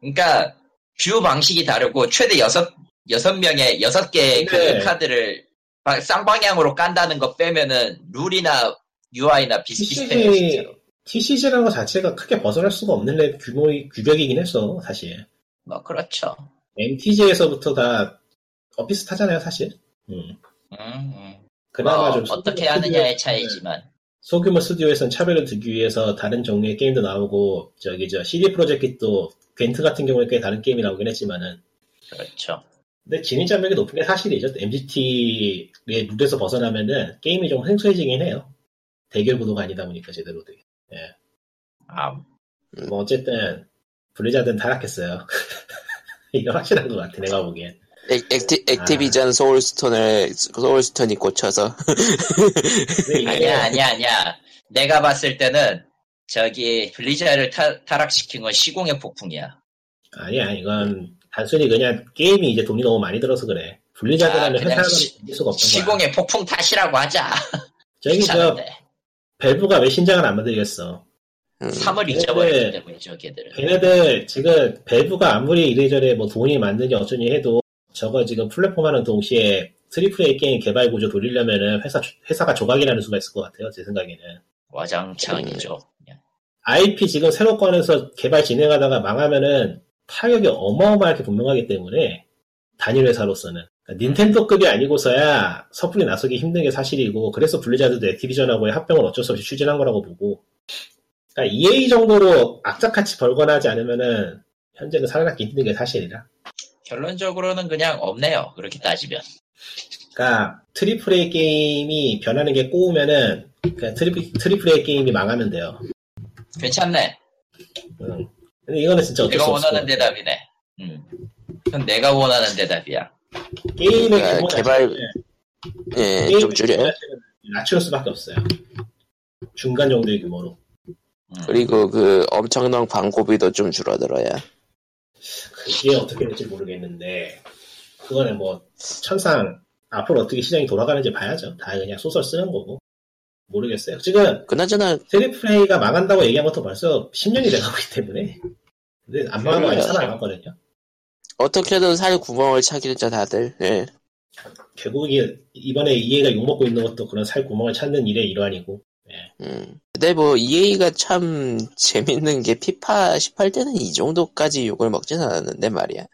Speaker 2: 그러니까 view 방식이 다르고 최대 여섯 여섯 명의 여섯 개의 그
Speaker 3: 네. 카드를
Speaker 2: 카드를 쌍방향으로 깐다는 거 빼면은 룰이나 UI나 비슷비슷해요
Speaker 3: TCG
Speaker 2: 진짜로.
Speaker 3: TCG라는 것 자체가 크게 벗어날 수가 없는 레- 규모의 규격이긴 했어 사실.
Speaker 2: 뭐 그렇죠.
Speaker 3: MTG에서부터 다 어, 비슷하잖아요 사실. 음.
Speaker 2: 음, 음.
Speaker 3: 그나마 뭐좀
Speaker 2: 어떻게 하느냐의 차이지만
Speaker 3: 소규모 스튜디오에서는 차별을 두기 위해서 다른 종류의 게임도 나오고 저기 저 CD 프로젝트도 궨트 같은 경우에 꽤 다른 게임이 나오긴 했지만은
Speaker 2: 그렇죠.
Speaker 3: 근데 진입장벽이 높은 게 사실이죠. MGT의 룰에서 벗어나면은 게임이 좀 생소해지긴 해요. 대결 구도가 아니다 보니까 제대로 되게.
Speaker 2: 아,
Speaker 3: 뭐 어쨌든 블리자드는 타락했어요. [LAUGHS] 이거 확실한 것 같아 내가 보기엔.
Speaker 1: 액, 액티, 액티비전 소울스톤을 소울스톤이 [LAUGHS]
Speaker 3: 이게
Speaker 2: 아니야 아니야 아니야. 내가 봤을 때는 저기 블리자드를 타, 타락시킨 건 시공의 폭풍이야.
Speaker 3: 아니야 이건 단순히 그냥 게임이 이제 돈이 너무 많이 들어서 그래.
Speaker 2: 그냥
Speaker 3: 회사는
Speaker 2: 시-
Speaker 3: 이길 수가 없던 거야.
Speaker 2: 시공의 폭풍 탓이라고 하자. [LAUGHS]
Speaker 3: 저기 저. 밸브가 왜 신작을 안 만들겠어?
Speaker 1: 음,
Speaker 2: 3을
Speaker 3: 걔네들-
Speaker 2: 잊어버렸기 때문에 저 걔들은.
Speaker 3: 걔네들 지금 밸브가 아무리 이래저래 뭐 돈이 많느니 어쩌니 해도 저거 지금 플랫폼 하는 동시에 triple A 게임 개발 구조 돌리려면은 회사 회사가 조각이라는 수가 있을 것 같아요 제 생각에는.
Speaker 2: 와장창이죠.
Speaker 3: IP 지금 새로 꺼내서 개발 진행하다가 망하면은 타격이 어마어마하게 분명하기 때문에 단일 회사로서는 그러니까 닌텐도급이 아니고서야 섣불리 나서기 힘든 게 사실이고 그래서 블리자드도 액티비전하고의 합병을 어쩔 수 없이 추진한 거라고 보고 그러니까 EA 정도로 악착같이 벌거나 하지 않으면은 현재는 살아남기 힘든 게 사실이라
Speaker 2: 결론적으로는 그냥 없네요. 그렇게 따지면.
Speaker 3: 그러니까 triple A 게임이 변하는 게 꼬우면은 그냥 triple, triple A 게임이 망하면 돼요.
Speaker 2: 괜찮네.
Speaker 3: 응. 근데 이거는 진짜 어쩔
Speaker 2: 내가
Speaker 3: 수 없어.
Speaker 2: 원하는 대답이네. 음. 그건 내가 원하는 대답이야.
Speaker 3: 게임의
Speaker 1: 그러니까
Speaker 3: 규모
Speaker 1: 개발- 예, 좀 줄여요.
Speaker 3: 자체는 낮출 수밖에 없어요. 중간 정도의 규모로.
Speaker 2: 음.
Speaker 1: 그리고 그 엄청난 광고비도 좀 줄어들어야.
Speaker 3: 그게 어떻게 될지 모르겠는데 그거는 뭐 천상 앞으로 어떻게 시장이 돌아가는지 봐야죠. 다 그냥 소설 쓰는 거고 모르겠어요. 지금
Speaker 1: 그나저나
Speaker 3: triple A가 망한다고 얘기한 것도 벌써 10년이 돼가고 있기 때문에 근데 안 망한 거 아직 살아남았거든요.
Speaker 1: 어떻게든 살 구멍을 찾겠죠 다들. 예.
Speaker 3: 결국 이 이번에 EA가 욕먹고 있는 것도 그런 살 구멍을 찾는 일의 일환이고
Speaker 1: 음. 근데 뭐 EA가 참 재밌는 게 피파 18 때는 이 정도까지 욕을 먹진 않았는데 말이야.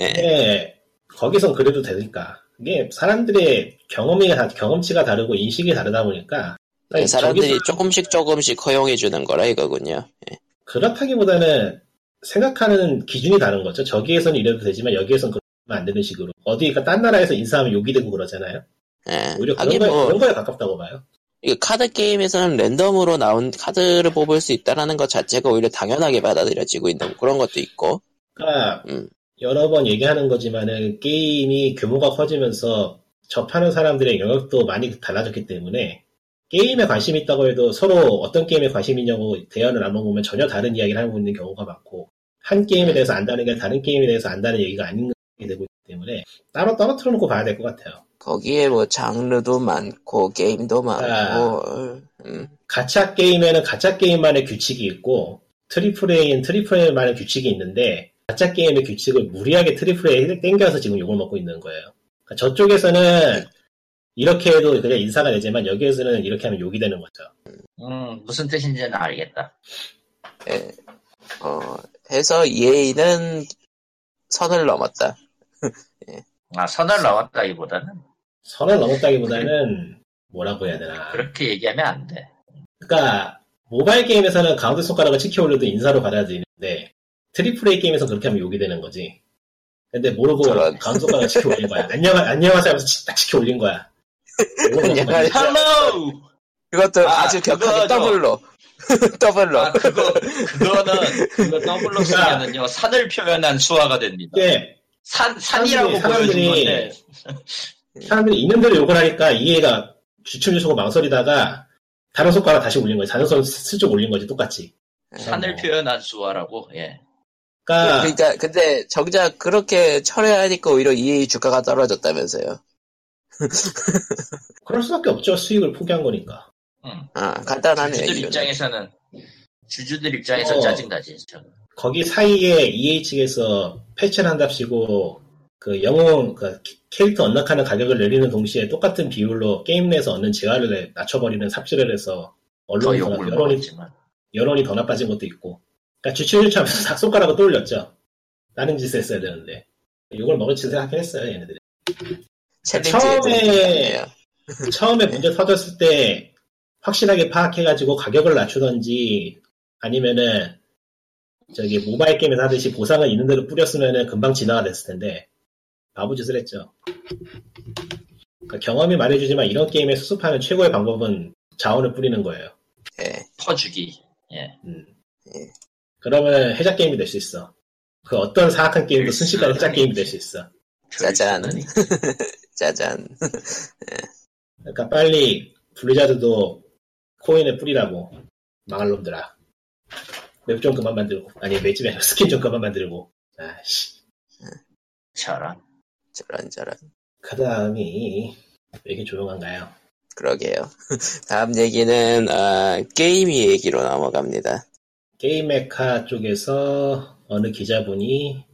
Speaker 1: 예.
Speaker 3: 근데 거기선 그래도 되니까 이게 사람들의 경험이 다 경험치가 다르고 인식이 다르다 보니까
Speaker 1: 네, 사람들이
Speaker 3: 저기서
Speaker 1: 조금씩 조금씩 허용해 주는 거라 이거군요. 예.
Speaker 3: 그렇다기보다는 생각하는 기준이 다른 거죠. 저기에서는 이래도 되지만 여기에서는 그러면 안 되는 식으로. 어디가 딴 나라에서 인사하면 욕이 되고 그러잖아요.
Speaker 1: 예.
Speaker 3: 오히려 그런 거에,
Speaker 1: 뭐
Speaker 3: 그런 거에 가깝다고 봐요.
Speaker 1: 이거 카드 게임에서는 랜덤으로 나온 카드를 뽑을 수 있다라는 것 자체가 오히려 당연하게 받아들여지고 있는 그런 것도 있고.
Speaker 3: 그러니까
Speaker 1: 음.
Speaker 3: 여러 번 얘기하는 거지만은 게임이 규모가 커지면서 접하는 사람들의 영역도 많이 달라졌기 때문에 게임에 관심이 있다고 해도 서로 어떤 게임에 관심이 있냐고 대화를 나눠보면 전혀 다른 이야기를 하고 있는 경우가 많고 한 게임에 대해서 안다는 게 다른 게임에 대해서 안다는 얘기가 아닌 게 되고 있기 때문에 따로 떨어뜨려 놓고 봐야 될 것 같아요.
Speaker 1: 거기에 뭐 장르도 많고 게임도 많고 음.
Speaker 3: 가챠 게임에는 가챠 게임만의 규칙이 있고 triple A는 triple A만의 규칙이 있는데 가챠 게임의 규칙을 무리하게 triple A를 땡겨서 지금 욕을 먹고 있는 거예요. 그러니까 저쪽에서는 이렇게 해도 그냥 인사가 되지만 여기에서는 이렇게 하면 욕이 되는 거죠.
Speaker 2: 음, 무슨 뜻인지는 알겠다.
Speaker 1: 예. 어, 해서 EA는 선을 넘었다. [LAUGHS]
Speaker 2: 아, 선을 넘었다기보다는
Speaker 3: 선을 넘었다기보다는 뭐라고 해야 되나.
Speaker 2: 그렇게 얘기하면 안 돼.
Speaker 3: 그러니까 모바일 게임에서는 가운데 손가락을 치켜 올려도 인사로 받아들이는데 triple A 게임에서 그렇게 하면 욕이 되는 거지. 근데 모르고
Speaker 1: 저런.
Speaker 3: 가운데 손가락을 치켜 올린 거야. 안녕 안녕하세요 하면서 치- 딱 치켜 올린 거야. 이건
Speaker 1: 안녕하세요.
Speaker 3: 정말
Speaker 2: Hello!
Speaker 1: 그것도
Speaker 2: 아,
Speaker 1: 아, 주 격하게. 더블로. [LAUGHS] 더블로.
Speaker 2: 아, 그거, 그거는, 그거 더블로 쓰면은요, 산을 표현한 수화가 됩니다.
Speaker 3: 이게
Speaker 2: 산, 산이라고
Speaker 3: 사람들이-
Speaker 2: 건데, [LAUGHS]
Speaker 3: 사람들이 있는 대로 욕을 하니까 이해가 주춤주춤하고 망설이다가 다른 손가락 다시 올린 거지. 다른 손 슬쩍 올린 거지 똑같이.
Speaker 2: 산을 표현한 수화라고, 예.
Speaker 3: 그러니까
Speaker 1: 그러니까 근데 정작 그렇게 철회하니까 오히려 EA 주가가 떨어졌다면서요. [LAUGHS]
Speaker 3: 그럴 수밖에 없죠. 수익을 포기한 거니까.
Speaker 2: 응.
Speaker 1: 아 간단하네요.
Speaker 2: 주주들
Speaker 1: 이유는.
Speaker 2: 입장에서는, 주주들 입장에서
Speaker 3: 어.
Speaker 2: 짜증나지, 저는.
Speaker 3: 거기 사이에 EA 측에서 패치를 한답시고 그 영웅 그 캐릭터 언락하는 가격을 내리는 동시에 똑같은 비율로 게임 내에서 얻는 재화를 낮춰버리는 삽질을 해서
Speaker 2: 더
Speaker 3: 언론이 더, 여론이,
Speaker 2: 먹었지만.
Speaker 3: 여론이 더 나빠진 것도 있고 그러니까 주춤주춤하면서 손가락을 떠올렸죠 다른 짓을 했어야 되는데 욕을 먹을 짓을 하긴 했어요 얘네들이 처음에-. [LAUGHS] 처음에 문제 터졌을 때 확실하게 파악해가지고 가격을 낮추던지 아니면은 저기 모바일 게임에서 하듯이 보상을 있는 대로 뿌렸으면은 금방 진화가 됐을 텐데 바보짓을 했죠. 그러니까 경험이 말해주지만 이런 게임에 수습하는 최고의 방법은 자원을 뿌리는 거예요.
Speaker 1: 예.
Speaker 2: 퍼주기. 예.
Speaker 3: 음.
Speaker 1: 예.
Speaker 3: 그러면 해작 게임이 될 수 있어. 그 어떤 사악한 게임도 순식간에 해작. 게임이 될 수 있어.
Speaker 1: 짜잔. [LAUGHS] 짜잔. [LAUGHS]
Speaker 3: 그러니까 빨리 블리자드도 코인에 뿌리라고 망할 놈들아 맵 좀 그만 만들고 아니 아니라 스킨 좀 그만 만들고 아씨
Speaker 2: 저런.
Speaker 1: 저런 저런.
Speaker 3: 그 다음이 왜 이렇게 조용한가요
Speaker 1: 그러게요. [LAUGHS] 다음 얘기는 아, 게임 얘기로 넘어갑니다.
Speaker 3: 게임 메카 쪽에서 어느 기자분이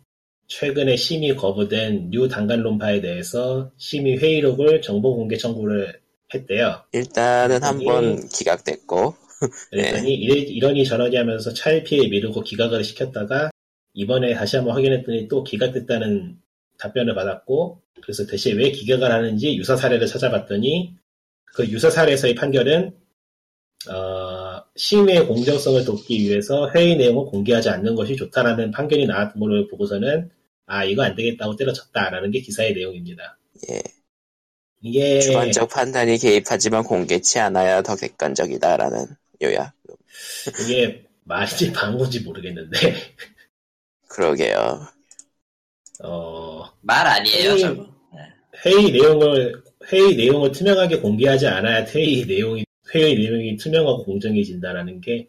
Speaker 3: 최근에 심의 거부된 뉴 단간론파에 대해서 심의 회의록을 정보 공개 청구를 했대요.
Speaker 1: 일단은 한번 기각됐고. [LAUGHS]
Speaker 3: 그랬더니 이래- 이러니 저러니 하면서 차일피에 미루고 기각을 시켰다가 이번에 다시 한번 확인했더니 또 기각됐다는 답변을 받았고 그래서 대체 왜 기각을 하는지 유사 사례를 찾아봤더니 그 유사 사례에서의 판결은 어, 심의의 공정성을 돕기 위해서 회의 내용을 공개하지 않는 것이 좋다라는 판결이 나왔던 걸로 보고서는 아 이거 안 되겠다고 때려쳤다라는 게 기사의 내용입니다.
Speaker 1: 예.
Speaker 3: 이게
Speaker 1: 주관적 판단이 개입하지만 공개치 않아야 더 객관적이다라는 요약.
Speaker 3: 이게 말인지 방구인지 모르겠는데 [LAUGHS]
Speaker 1: 그러게요.
Speaker 3: 어,
Speaker 2: 말 아니에요,
Speaker 3: 음.
Speaker 2: 저거.
Speaker 3: 회의 내용을 회의 내용을 투명하게 공개하지 않아야 회의 내용이 회의 내용이 투명하고 공정해진다라는 게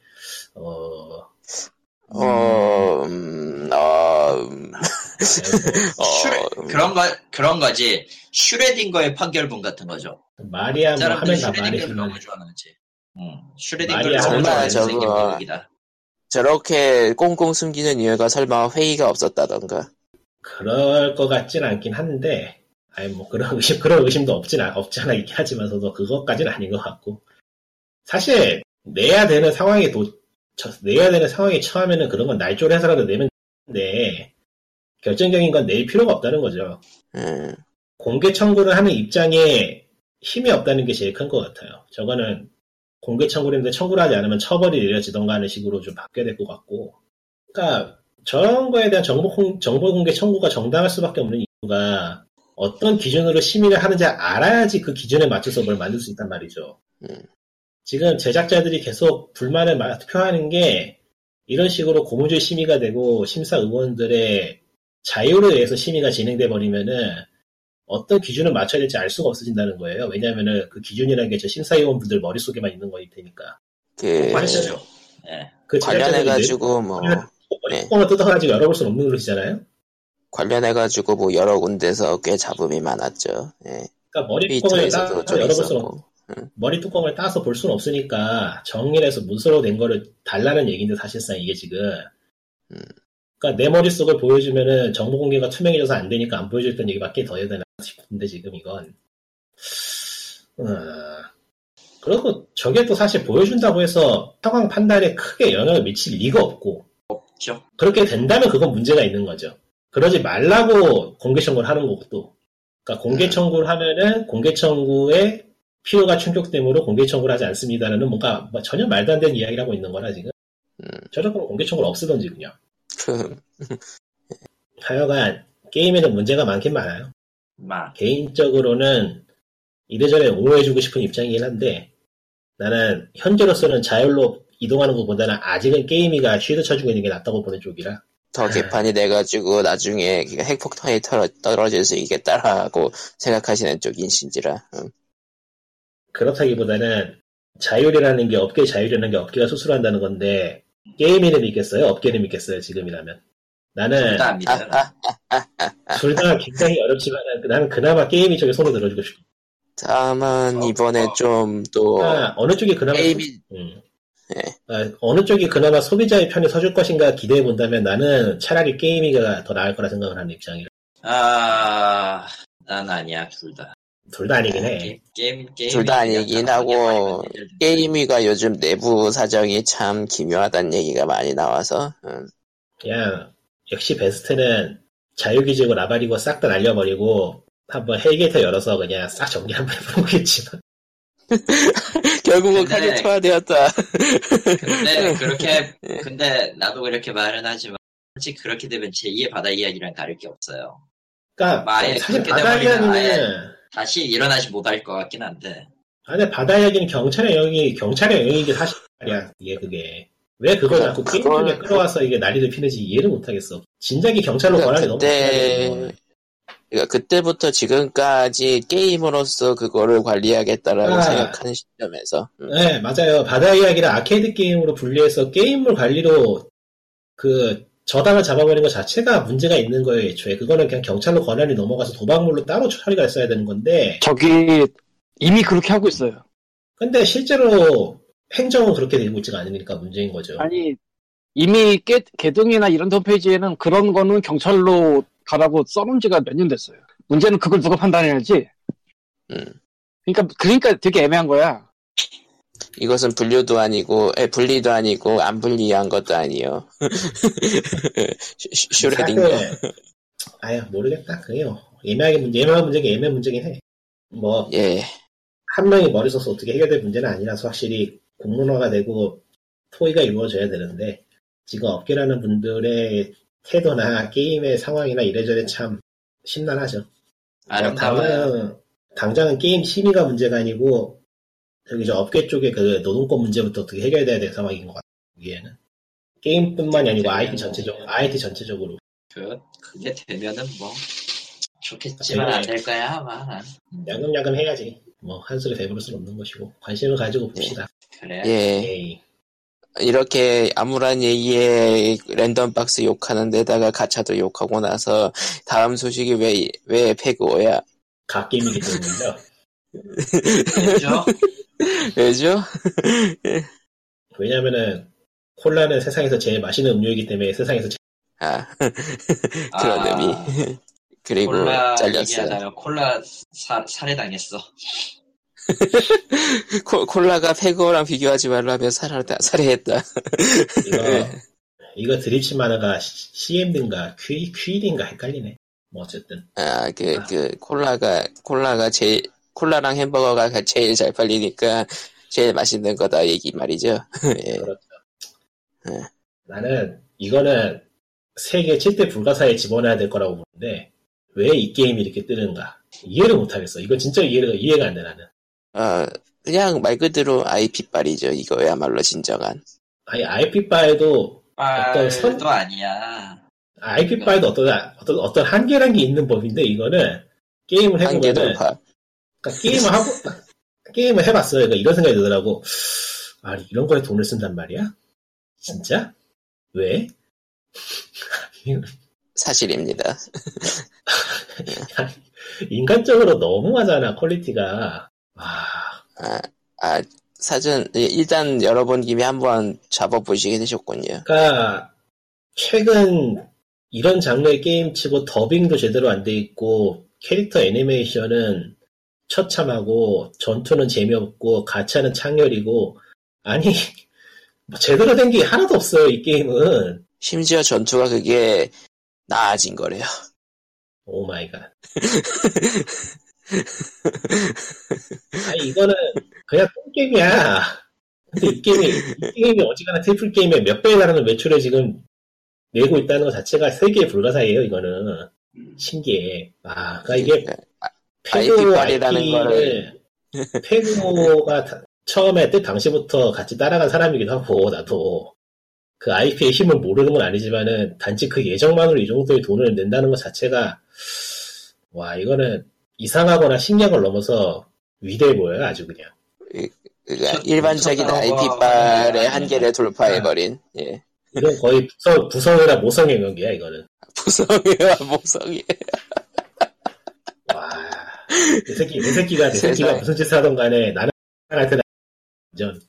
Speaker 3: 어,
Speaker 1: 어, 음, 어, 음, [LAUGHS] 어,
Speaker 2: 슈레,
Speaker 1: 음,
Speaker 2: 그런 거, 그런 거지. 슈레딩거의 판결문 같은 거죠.
Speaker 3: 말이야 뭐
Speaker 2: 사람들이
Speaker 3: 하면 다
Speaker 2: 슈레딩거를
Speaker 3: 말이지만
Speaker 2: 너무 좋아하는지. 응. 슈레딩거를
Speaker 3: 말이야,
Speaker 2: 생긴
Speaker 1: 저거-. 저렇게 꽁꽁 숨기는 이유가 설마 회의가 없었다던가.
Speaker 3: 그럴 것 같진 않긴 한데 아니 뭐 그런 의심 그런 의심도 없진 않, 없지 않아 있긴 하지만서도 그것까지는 아닌 것 같고 사실 내야 되는 상황에 도 저- 내야 되는 상황에 처하면은 그런 건 날조해서라도 내면 되는데 결정적인 건 낼 필요가 없다는 거죠.
Speaker 1: 음,
Speaker 3: 공개 청구를 하는 입장에 힘이 없다는 게 제일 큰 것 같아요. 저거는 공개 청구를 했는데 청구를 하지 않으면 처벌이 내려지던가 하는 식으로 좀 바뀌어야 될 것 같고. 그러니까 저런 거에 대한 정보, 공- 정보 공개 청구가 정당할 수밖에 없는 이유가 어떤 기준으로 심의를 하는지 알아야지 그 기준에 맞춰서 뭘 만들 수 있단 말이죠.
Speaker 1: 음.
Speaker 3: 지금 제작자들이 계속 불만을 마- 표하는 게 이런 식으로 고무줄 심의가 되고 심사 의원들의 자유로 의해서 심의가 진행돼 버리면은 어떤 기준을 맞춰야 될지 알 수가 없어진다는 거예요. 왜냐하면은 그 기준이라는 게 저 심사위원분들 머릿속에만 있는 거일 테니까.
Speaker 1: 그,
Speaker 2: 맞죠. 예.
Speaker 3: 그 제작자들이
Speaker 1: 관련해 가지고 뭐,
Speaker 3: 뚜껑을 뜯어가지고 열어볼 수는 없는 노릇이잖아요.
Speaker 1: 관련해 가지고 뭐 여러 군데서 꽤 잡음이 많았죠. 예.
Speaker 3: 그러니까 머리 뚜껑을 따
Speaker 1: 트위터에서도 좀
Speaker 3: 열어볼 수는 없,
Speaker 1: 있었고.
Speaker 3: 머리 뚜껑을 따서 볼 수는 없으니까 정리해서 문서로 낸 거를 달라는 얘기인데 사실상 이게 지금
Speaker 1: 음.
Speaker 3: 그러니까 내 머릿속을 보여주면은 정보 공개가 투명해져서 안 되니까 안 보여줬던 얘기밖에 더 해야 되나 싶은데 지금 이건 음, 그리고 저게 또 사실 보여준다고 해서 상황 판단에 크게 영향을 미칠 리가 없고
Speaker 2: 없죠.
Speaker 3: 그렇게 된다면 그건 문제가 있는 거죠. 그러지 말라고 공개 청구를 하는 것도. 그러니까 공개
Speaker 1: 음.
Speaker 3: 청구를 하면은 공개 청구의 필요가 충족되므로 공개 청구를 하지 않습니다라는 뭔가 뭐 전혀 말도 안 되는 이야기를 하고 있는 거라 지금.
Speaker 1: 음.
Speaker 3: 거면 공개 청구를 없애던지 그냥.
Speaker 1: 그,
Speaker 3: 하여간 게임에는 문제가 많긴 많아요.
Speaker 2: 막.
Speaker 3: 개인적으로는 이래저래 옹호해주고 싶은 입장이긴 한데 나는 현재로서는 자율로 이동하는 것보다는 아직은 게임이가 쉴드 쳐주고 있는 게 낫다고 보는 쪽이라
Speaker 1: 더 개판이 돼가지고 나중에 그 핵폭탄이 떨어질 수 있겠다라고 생각하시는 쪽인신지라. 음.
Speaker 3: 그렇다기보다는 자율이라는 게 업계 자율이라는 게 업계가 스스로 한다는 건데 게임인을 믿겠어요? 업계를 믿겠어요? 지금이라면 나는
Speaker 2: 둘다 합니다. [LAUGHS]
Speaker 3: 둘다 굉장히 어렵지만 나는 그나마 게임이 쪽에 손을 들어주고 싶어.
Speaker 1: 다만
Speaker 2: 어,
Speaker 1: 이번에
Speaker 2: 어.
Speaker 1: 좀또
Speaker 3: 아, 어느 쪽이 그나마
Speaker 1: 게임이
Speaker 3: 음.
Speaker 1: 예.
Speaker 3: 아, 어느 쪽이 그나마 소비자의 편에 서줄 것인가 기대해 본다면 나는 차라리 게임위가 더 나을 거라 생각을 하는 입장이라.
Speaker 2: 아, 난 아니야, 둘 다.
Speaker 3: 둘 다 아니긴 해.
Speaker 2: 게임, 게임, 게임.
Speaker 1: 둘 다 아니긴 하고 게임위가 요즘 내부 사정이 참 기묘하다는 얘기가 많이 나와서 음.
Speaker 3: 그냥 역시 베스트는 자율규제고 나발이고 싹 다 날려버리고 한번 hell gate 열어서 그냥 싹 정리 한번 해보겠지만 [LAUGHS]
Speaker 1: 결국은 칼이 투하되었다.
Speaker 2: 근데 [LAUGHS] 그렇게, 근데 나도 그렇게 말은 하지만, 솔직히 그렇게 되면 제2의 바다 이야기랑 다를 게 없어요.
Speaker 3: 그러니까
Speaker 2: 만약에
Speaker 3: 사실
Speaker 2: 그렇게
Speaker 3: 바다 이야기는
Speaker 2: 다시 일어나지 못할 것 같긴 한데.
Speaker 3: 아니 바다 이야기는 경찰의 영역이 경찰의 영역이 사실이야 이게 그게 왜 그걸 자꾸 게임
Speaker 1: 그걸-
Speaker 3: 쪽에 끌어와서 이게 난리를 피는지 이해를 못하겠어 진작에 경찰로
Speaker 1: 그러니까
Speaker 3: 권한이 너무
Speaker 1: 그때-
Speaker 3: 많아요
Speaker 1: 그러니까 그때부터 지금까지 게임으로서 그거를 관리하겠다라고
Speaker 3: 아.
Speaker 1: 생각하는 시점에서 음.
Speaker 3: 네 맞아요 바다 이야기를 아케이드 게임으로 분리해서 게임물 관리로 그 저당을 잡아버린 것 자체가 문제가 있는 거예요 애초에 그거는 그냥 경찰로 권한이 넘어가서 도박물로 따로 처리가 됐어야 되는 건데
Speaker 4: 저기 이미 그렇게 하고 있어요.
Speaker 3: 근데 실제로 행정은 그렇게 되고 있지가 않으니까 문제인 거죠
Speaker 4: 아니 이미 개, 개등이나 이런 홈페이지에는 그런 거는 경찰로 가라고 써놓은 지가 몇 년 됐어요. 문제는 그걸 누가 판단해야지.
Speaker 1: 음.
Speaker 4: 그러니까 그러니까 되게 애매한 거야.
Speaker 1: 이것은 분류도 아니고 에, 분리도 아니고 안 분리한 것도 아니요. [LAUGHS] 슈- 슈레딩거.
Speaker 3: 아유 모르겠다 그래요 애매하게 문제 애매한 문제가 애매한 문제긴 해 뭐
Speaker 1: 예.
Speaker 3: 한 명이 머리 써서 어떻게 해결될 문제는 아니라서 확실히 공론화가 되고 토의가 이루어져야 되는데 지금 업계라는 분들의 태도나 게임의 상황이나 이래저래 참 심란하죠.
Speaker 2: 아름다워요.
Speaker 3: 당장은, 당장은 게임 심의가 문제가 아니고 저기 저 업계 쪽에 그 노동권 문제부터 어떻게 해결돼야 될 상황인 것 같아요. 여기에는 게임뿐만이 아니고 IT 전체적으로 IT 전체적으로
Speaker 2: 그, 그게 되면은 뭐, 좋겠지만 안 될 거야, 아마. 난.
Speaker 3: 야금야금 해야지. 뭐 한술에 배부를 수는 없는 것이고 관심을 가지고 봅시다.
Speaker 2: 그래.
Speaker 1: 예.
Speaker 3: 에이,
Speaker 1: 이렇게 아무런 얘기에 랜덤 박스 욕하는 데다가 가차도 욕하고 나서 다음 소식이 왜, 왜 페그오야?
Speaker 3: 갓게임이기 때문이죠. [LAUGHS]
Speaker 2: 그죠? [LAUGHS]
Speaker 1: 왜죠? [LAUGHS]
Speaker 3: 왜냐면은 콜라는 세상에서 제일 맛있는 음료이기 때문에 세상에서 제일
Speaker 1: 아, [LAUGHS] 그런
Speaker 2: 아,
Speaker 1: 의미. 그리고
Speaker 2: 콜라
Speaker 1: 잘렸어.
Speaker 2: 얘기하다가 콜라 사, 살해당했어.
Speaker 1: 콜- 콜라가 페그오랑 비교하지 말라며 살해했다. 살해했다.
Speaker 3: 이거
Speaker 1: 네.
Speaker 3: 이거 드립치 만화가 CM인가 Q QED인가 헷갈리네. 뭐 어쨌든
Speaker 1: 아, 그, 그, 콜라가, 콜라가 제일, 콜라랑 햄버거가 제일 잘 팔리니까 제일 맛있는 거다 얘기 말이죠. [LAUGHS] 예.
Speaker 3: 그렇죠.
Speaker 1: 네.
Speaker 3: 나는 이거는 세계 7대 불가사에 집어넣어야 될 거라고 보는데 왜 이 게임이 이렇게 뜨는가 이해를 못하겠어. 이거 진짜 이해가 이해가 안 돼 나는.
Speaker 1: 어, 그냥 말 그대로 IP빨이죠. 이거야말로 진정한.
Speaker 3: 아니 IP바에도 어떤 선-
Speaker 2: 말도 아니야.
Speaker 3: IP바에도 어떤 어떤 어떤 한계란 게 있는 법인데 이거는 게임을
Speaker 1: 한계
Speaker 3: 해보면은
Speaker 1: 돌파.
Speaker 3: 그러니까 게임을 하고 게임을 해봤어요. 그러니까 이런 생각이 들더라고. 아 이런 거에 돈을 쓴단 말이야? 진짜? 왜? [LAUGHS]
Speaker 1: 사실입니다.
Speaker 3: 인간적으로 너무하잖아 quality가. 아
Speaker 1: 아, 아, 사전, 예, 일단 열어본 김에 한번 잡아보시게 되셨군요.
Speaker 3: 그러니까 최근 이런 장르의 게임 치고 더빙도 제대로 안 돼 있고 캐릭터 애니메이션은 처참하고 전투는 재미없고 가차는 창렬이고 아니 뭐 제대로 된 게 하나도 없어요 이 게임은.
Speaker 1: 심지어 전투가 그게 나아진 거래요.
Speaker 3: oh my god. [LAUGHS] 아니 이거는 그냥 똥게임이야. 근데 이 게임이 이 게임이 어지간한 triple A 게임에 몇 배에 달하는 매출을 지금 내고 있다는 것 자체가 세계의 불가사의예요 이거는. 신기해. 아 그러니까 이게
Speaker 1: IP
Speaker 3: 페고
Speaker 1: 발이라는
Speaker 3: IP를 페고가 다- 처음에 때 당시부터 같이 따라간 사람이기도 하고 나도 그 IP의 힘을 모르는 건 아니지만은 단지 그 예정만으로 이 정도의 돈을 낸다는 것 자체가 와 이거는 이상하거나 신기한 걸 넘어서 위대해 보여요 아주 그냥
Speaker 1: 그러니까
Speaker 2: 첫-
Speaker 1: 일반적인
Speaker 2: 첫
Speaker 1: IP빨의
Speaker 2: 나와가
Speaker 1: 한계를 돌파해버린, 예.
Speaker 3: 이건 거의 부성, 부성애나 모성애 경지야 이거는 [LAUGHS]
Speaker 1: 부성애와 모성애.
Speaker 3: 와 이 새끼 내 새끼가 내 새끼가. 무슨 짓을 하던 간에 나는 할 때는 완전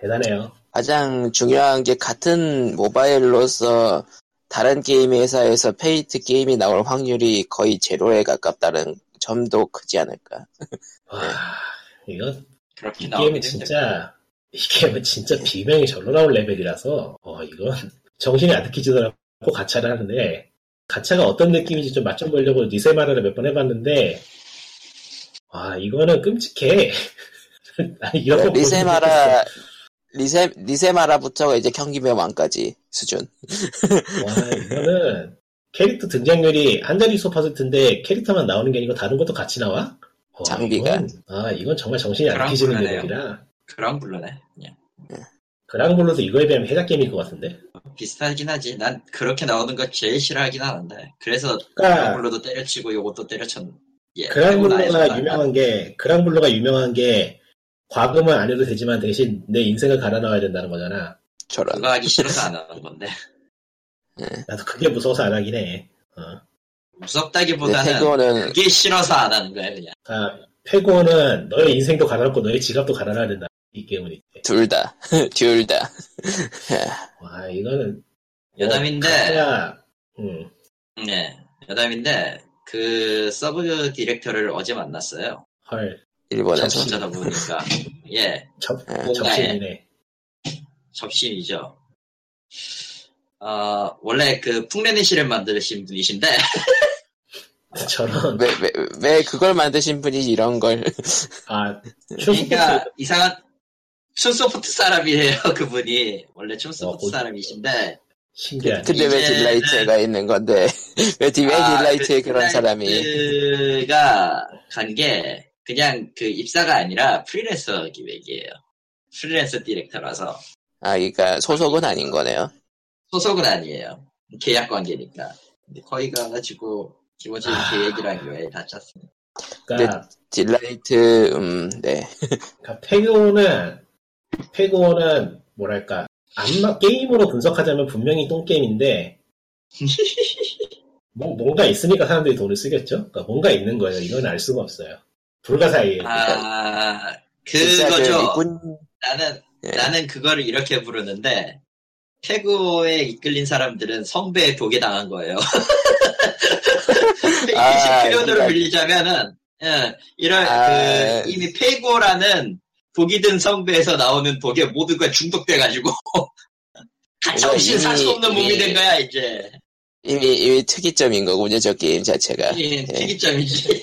Speaker 3: 대단해요
Speaker 1: 가장 중요한 게 같은 모바일로서 다른 게임 회사에서 페이트 게임이 나올 확률이 거의 제로에 가깝다는 점도 크지 않을까.
Speaker 3: 와 이건
Speaker 2: 그렇게
Speaker 3: 이 게임은
Speaker 2: 힘들
Speaker 3: 진짜 이 게임은 진짜 비명이 절로 나올 레벨이라서 어 이건 정신이 아득해지도 않고 가차를 하는데 가차가 어떤 느낌인지 좀맛좀 보려고 리세마라를 몇 번 해봤는데 와 이거는 끔찍해 [LAUGHS] 아니 이런
Speaker 1: 네, 리세마라, 리세, 리세마라부터 이제 경기명 왕까지 수준.
Speaker 3: 게- 와 이거는 캐릭터 등장률이 한 자릿수 퍼센트인데 캐릭터만 나오는 게 아니고 다른 것도 같이 나와? 와,
Speaker 1: 장비가.
Speaker 3: 이건, 아 이건 정말 정신이
Speaker 2: 그러네요.
Speaker 3: 레벨이라
Speaker 2: 그런 불러네. 그냥.
Speaker 3: 그랑블루도 이거에 비하면 해작 게임일 것 같은데
Speaker 2: 비슷하긴 하지. 난 그렇게 나오는 거 제일 싫어하긴 하는데. 그래서
Speaker 3: 그러니까
Speaker 2: 그랑블루도 때려치고 요것도 때려쳤. 예.
Speaker 3: 그랑블루가 유명한 게 그랑블루가 유명한 게 과금은 안 해도 되지만 대신 내 인생을 갈아 넣어야 된다는 거잖아.
Speaker 1: 저런.
Speaker 2: 그거 하기 [LAUGHS] 싫어서 안 하는 건데.
Speaker 3: 나도 그게 무서워서 안 하긴 해. 어.
Speaker 2: 무섭다기보다는
Speaker 1: 페그오는
Speaker 2: 그게 싫어서 안 하는 거야 그냥.
Speaker 3: 아, 페고는 너의 인생도 갈아 넣고 너의 지갑도 갈아 넣어야 된다. 이 게임은 이제.
Speaker 1: 둘 다. [LAUGHS] 둘 다.
Speaker 3: 와 이거는
Speaker 2: 여담인데,
Speaker 3: 야, 음,
Speaker 2: 네, 여담인데 그 sub director를 어제 만났어요.
Speaker 3: 헐,
Speaker 1: 일본에서.
Speaker 2: 어쩌다 보니까 [LAUGHS] 예,
Speaker 3: 접,
Speaker 1: 예.
Speaker 2: 뭔가에
Speaker 3: 접신이네.
Speaker 2: 접신이죠. 어, 원래 그 풍래의 시렌을 만드신 분이신데 [LAUGHS]
Speaker 3: 저런,
Speaker 1: 왜, 왜, 왜 그걸 만드신 분이 이런 걸.
Speaker 3: 아, [LAUGHS]
Speaker 2: 그러니까 이상한 춘소프트 사람이에요 그분이 원래 춘소프트
Speaker 3: 어,
Speaker 2: 사람이신데
Speaker 3: 신기하네.
Speaker 1: 근데 왜 딜라이트가 있는 건데 [LAUGHS] 왜, 디- 왜
Speaker 2: 아,
Speaker 1: 딜라이트에
Speaker 2: 그
Speaker 1: 그런 사람이
Speaker 2: 딜라이트가 간 게 그냥 그 입사가 아니라 프리랜서 기획이에요. 프리랜서 director라서
Speaker 1: 아 그러니까 소속은 아닌 거네요.
Speaker 2: 소속은 아니에요. 계약 관계니까. 근데 거기 가가지고 기본적인
Speaker 3: 아.
Speaker 2: 계획이랑 요에 다 짰습니다.
Speaker 3: 그러니까,
Speaker 1: 딜라이트 음 네 [LAUGHS]
Speaker 3: 그러니까 페그오는 페그오는 뭐랄까 안마 게임으로 분석하자면 분명히 똥 게임인데 [LAUGHS] 뭐, 뭔가 있으니까 사람들이 돈을 쓰겠죠. 그러니까 뭔가 있는 거예요. 이건 알 수가 없어요. 불가사의예요.
Speaker 2: 아,
Speaker 1: 그
Speaker 2: 그거죠.
Speaker 1: 일꾼
Speaker 2: 나는,
Speaker 1: 예.
Speaker 2: 나는 그거를 이렇게 부르는데, 태고에 이끌린 사람들은 성배에 독에 당한 거예요. [LAUGHS] [LAUGHS]
Speaker 1: 아,
Speaker 2: 이 표현으로
Speaker 1: 그러니까-
Speaker 2: 빌리자면은, 예, 이런,
Speaker 1: 아.
Speaker 2: 그, 이미 페고라는 독이 든 성배에서 나오는 독에 모두가 중독돼가지고, [LAUGHS] 가차없이 살 수 없는 몸이 된 거야, 이제.
Speaker 1: 이미 이미 특이점인 거군요 저 게임 자체가.
Speaker 2: 이
Speaker 1: 예.
Speaker 2: 특이점이지.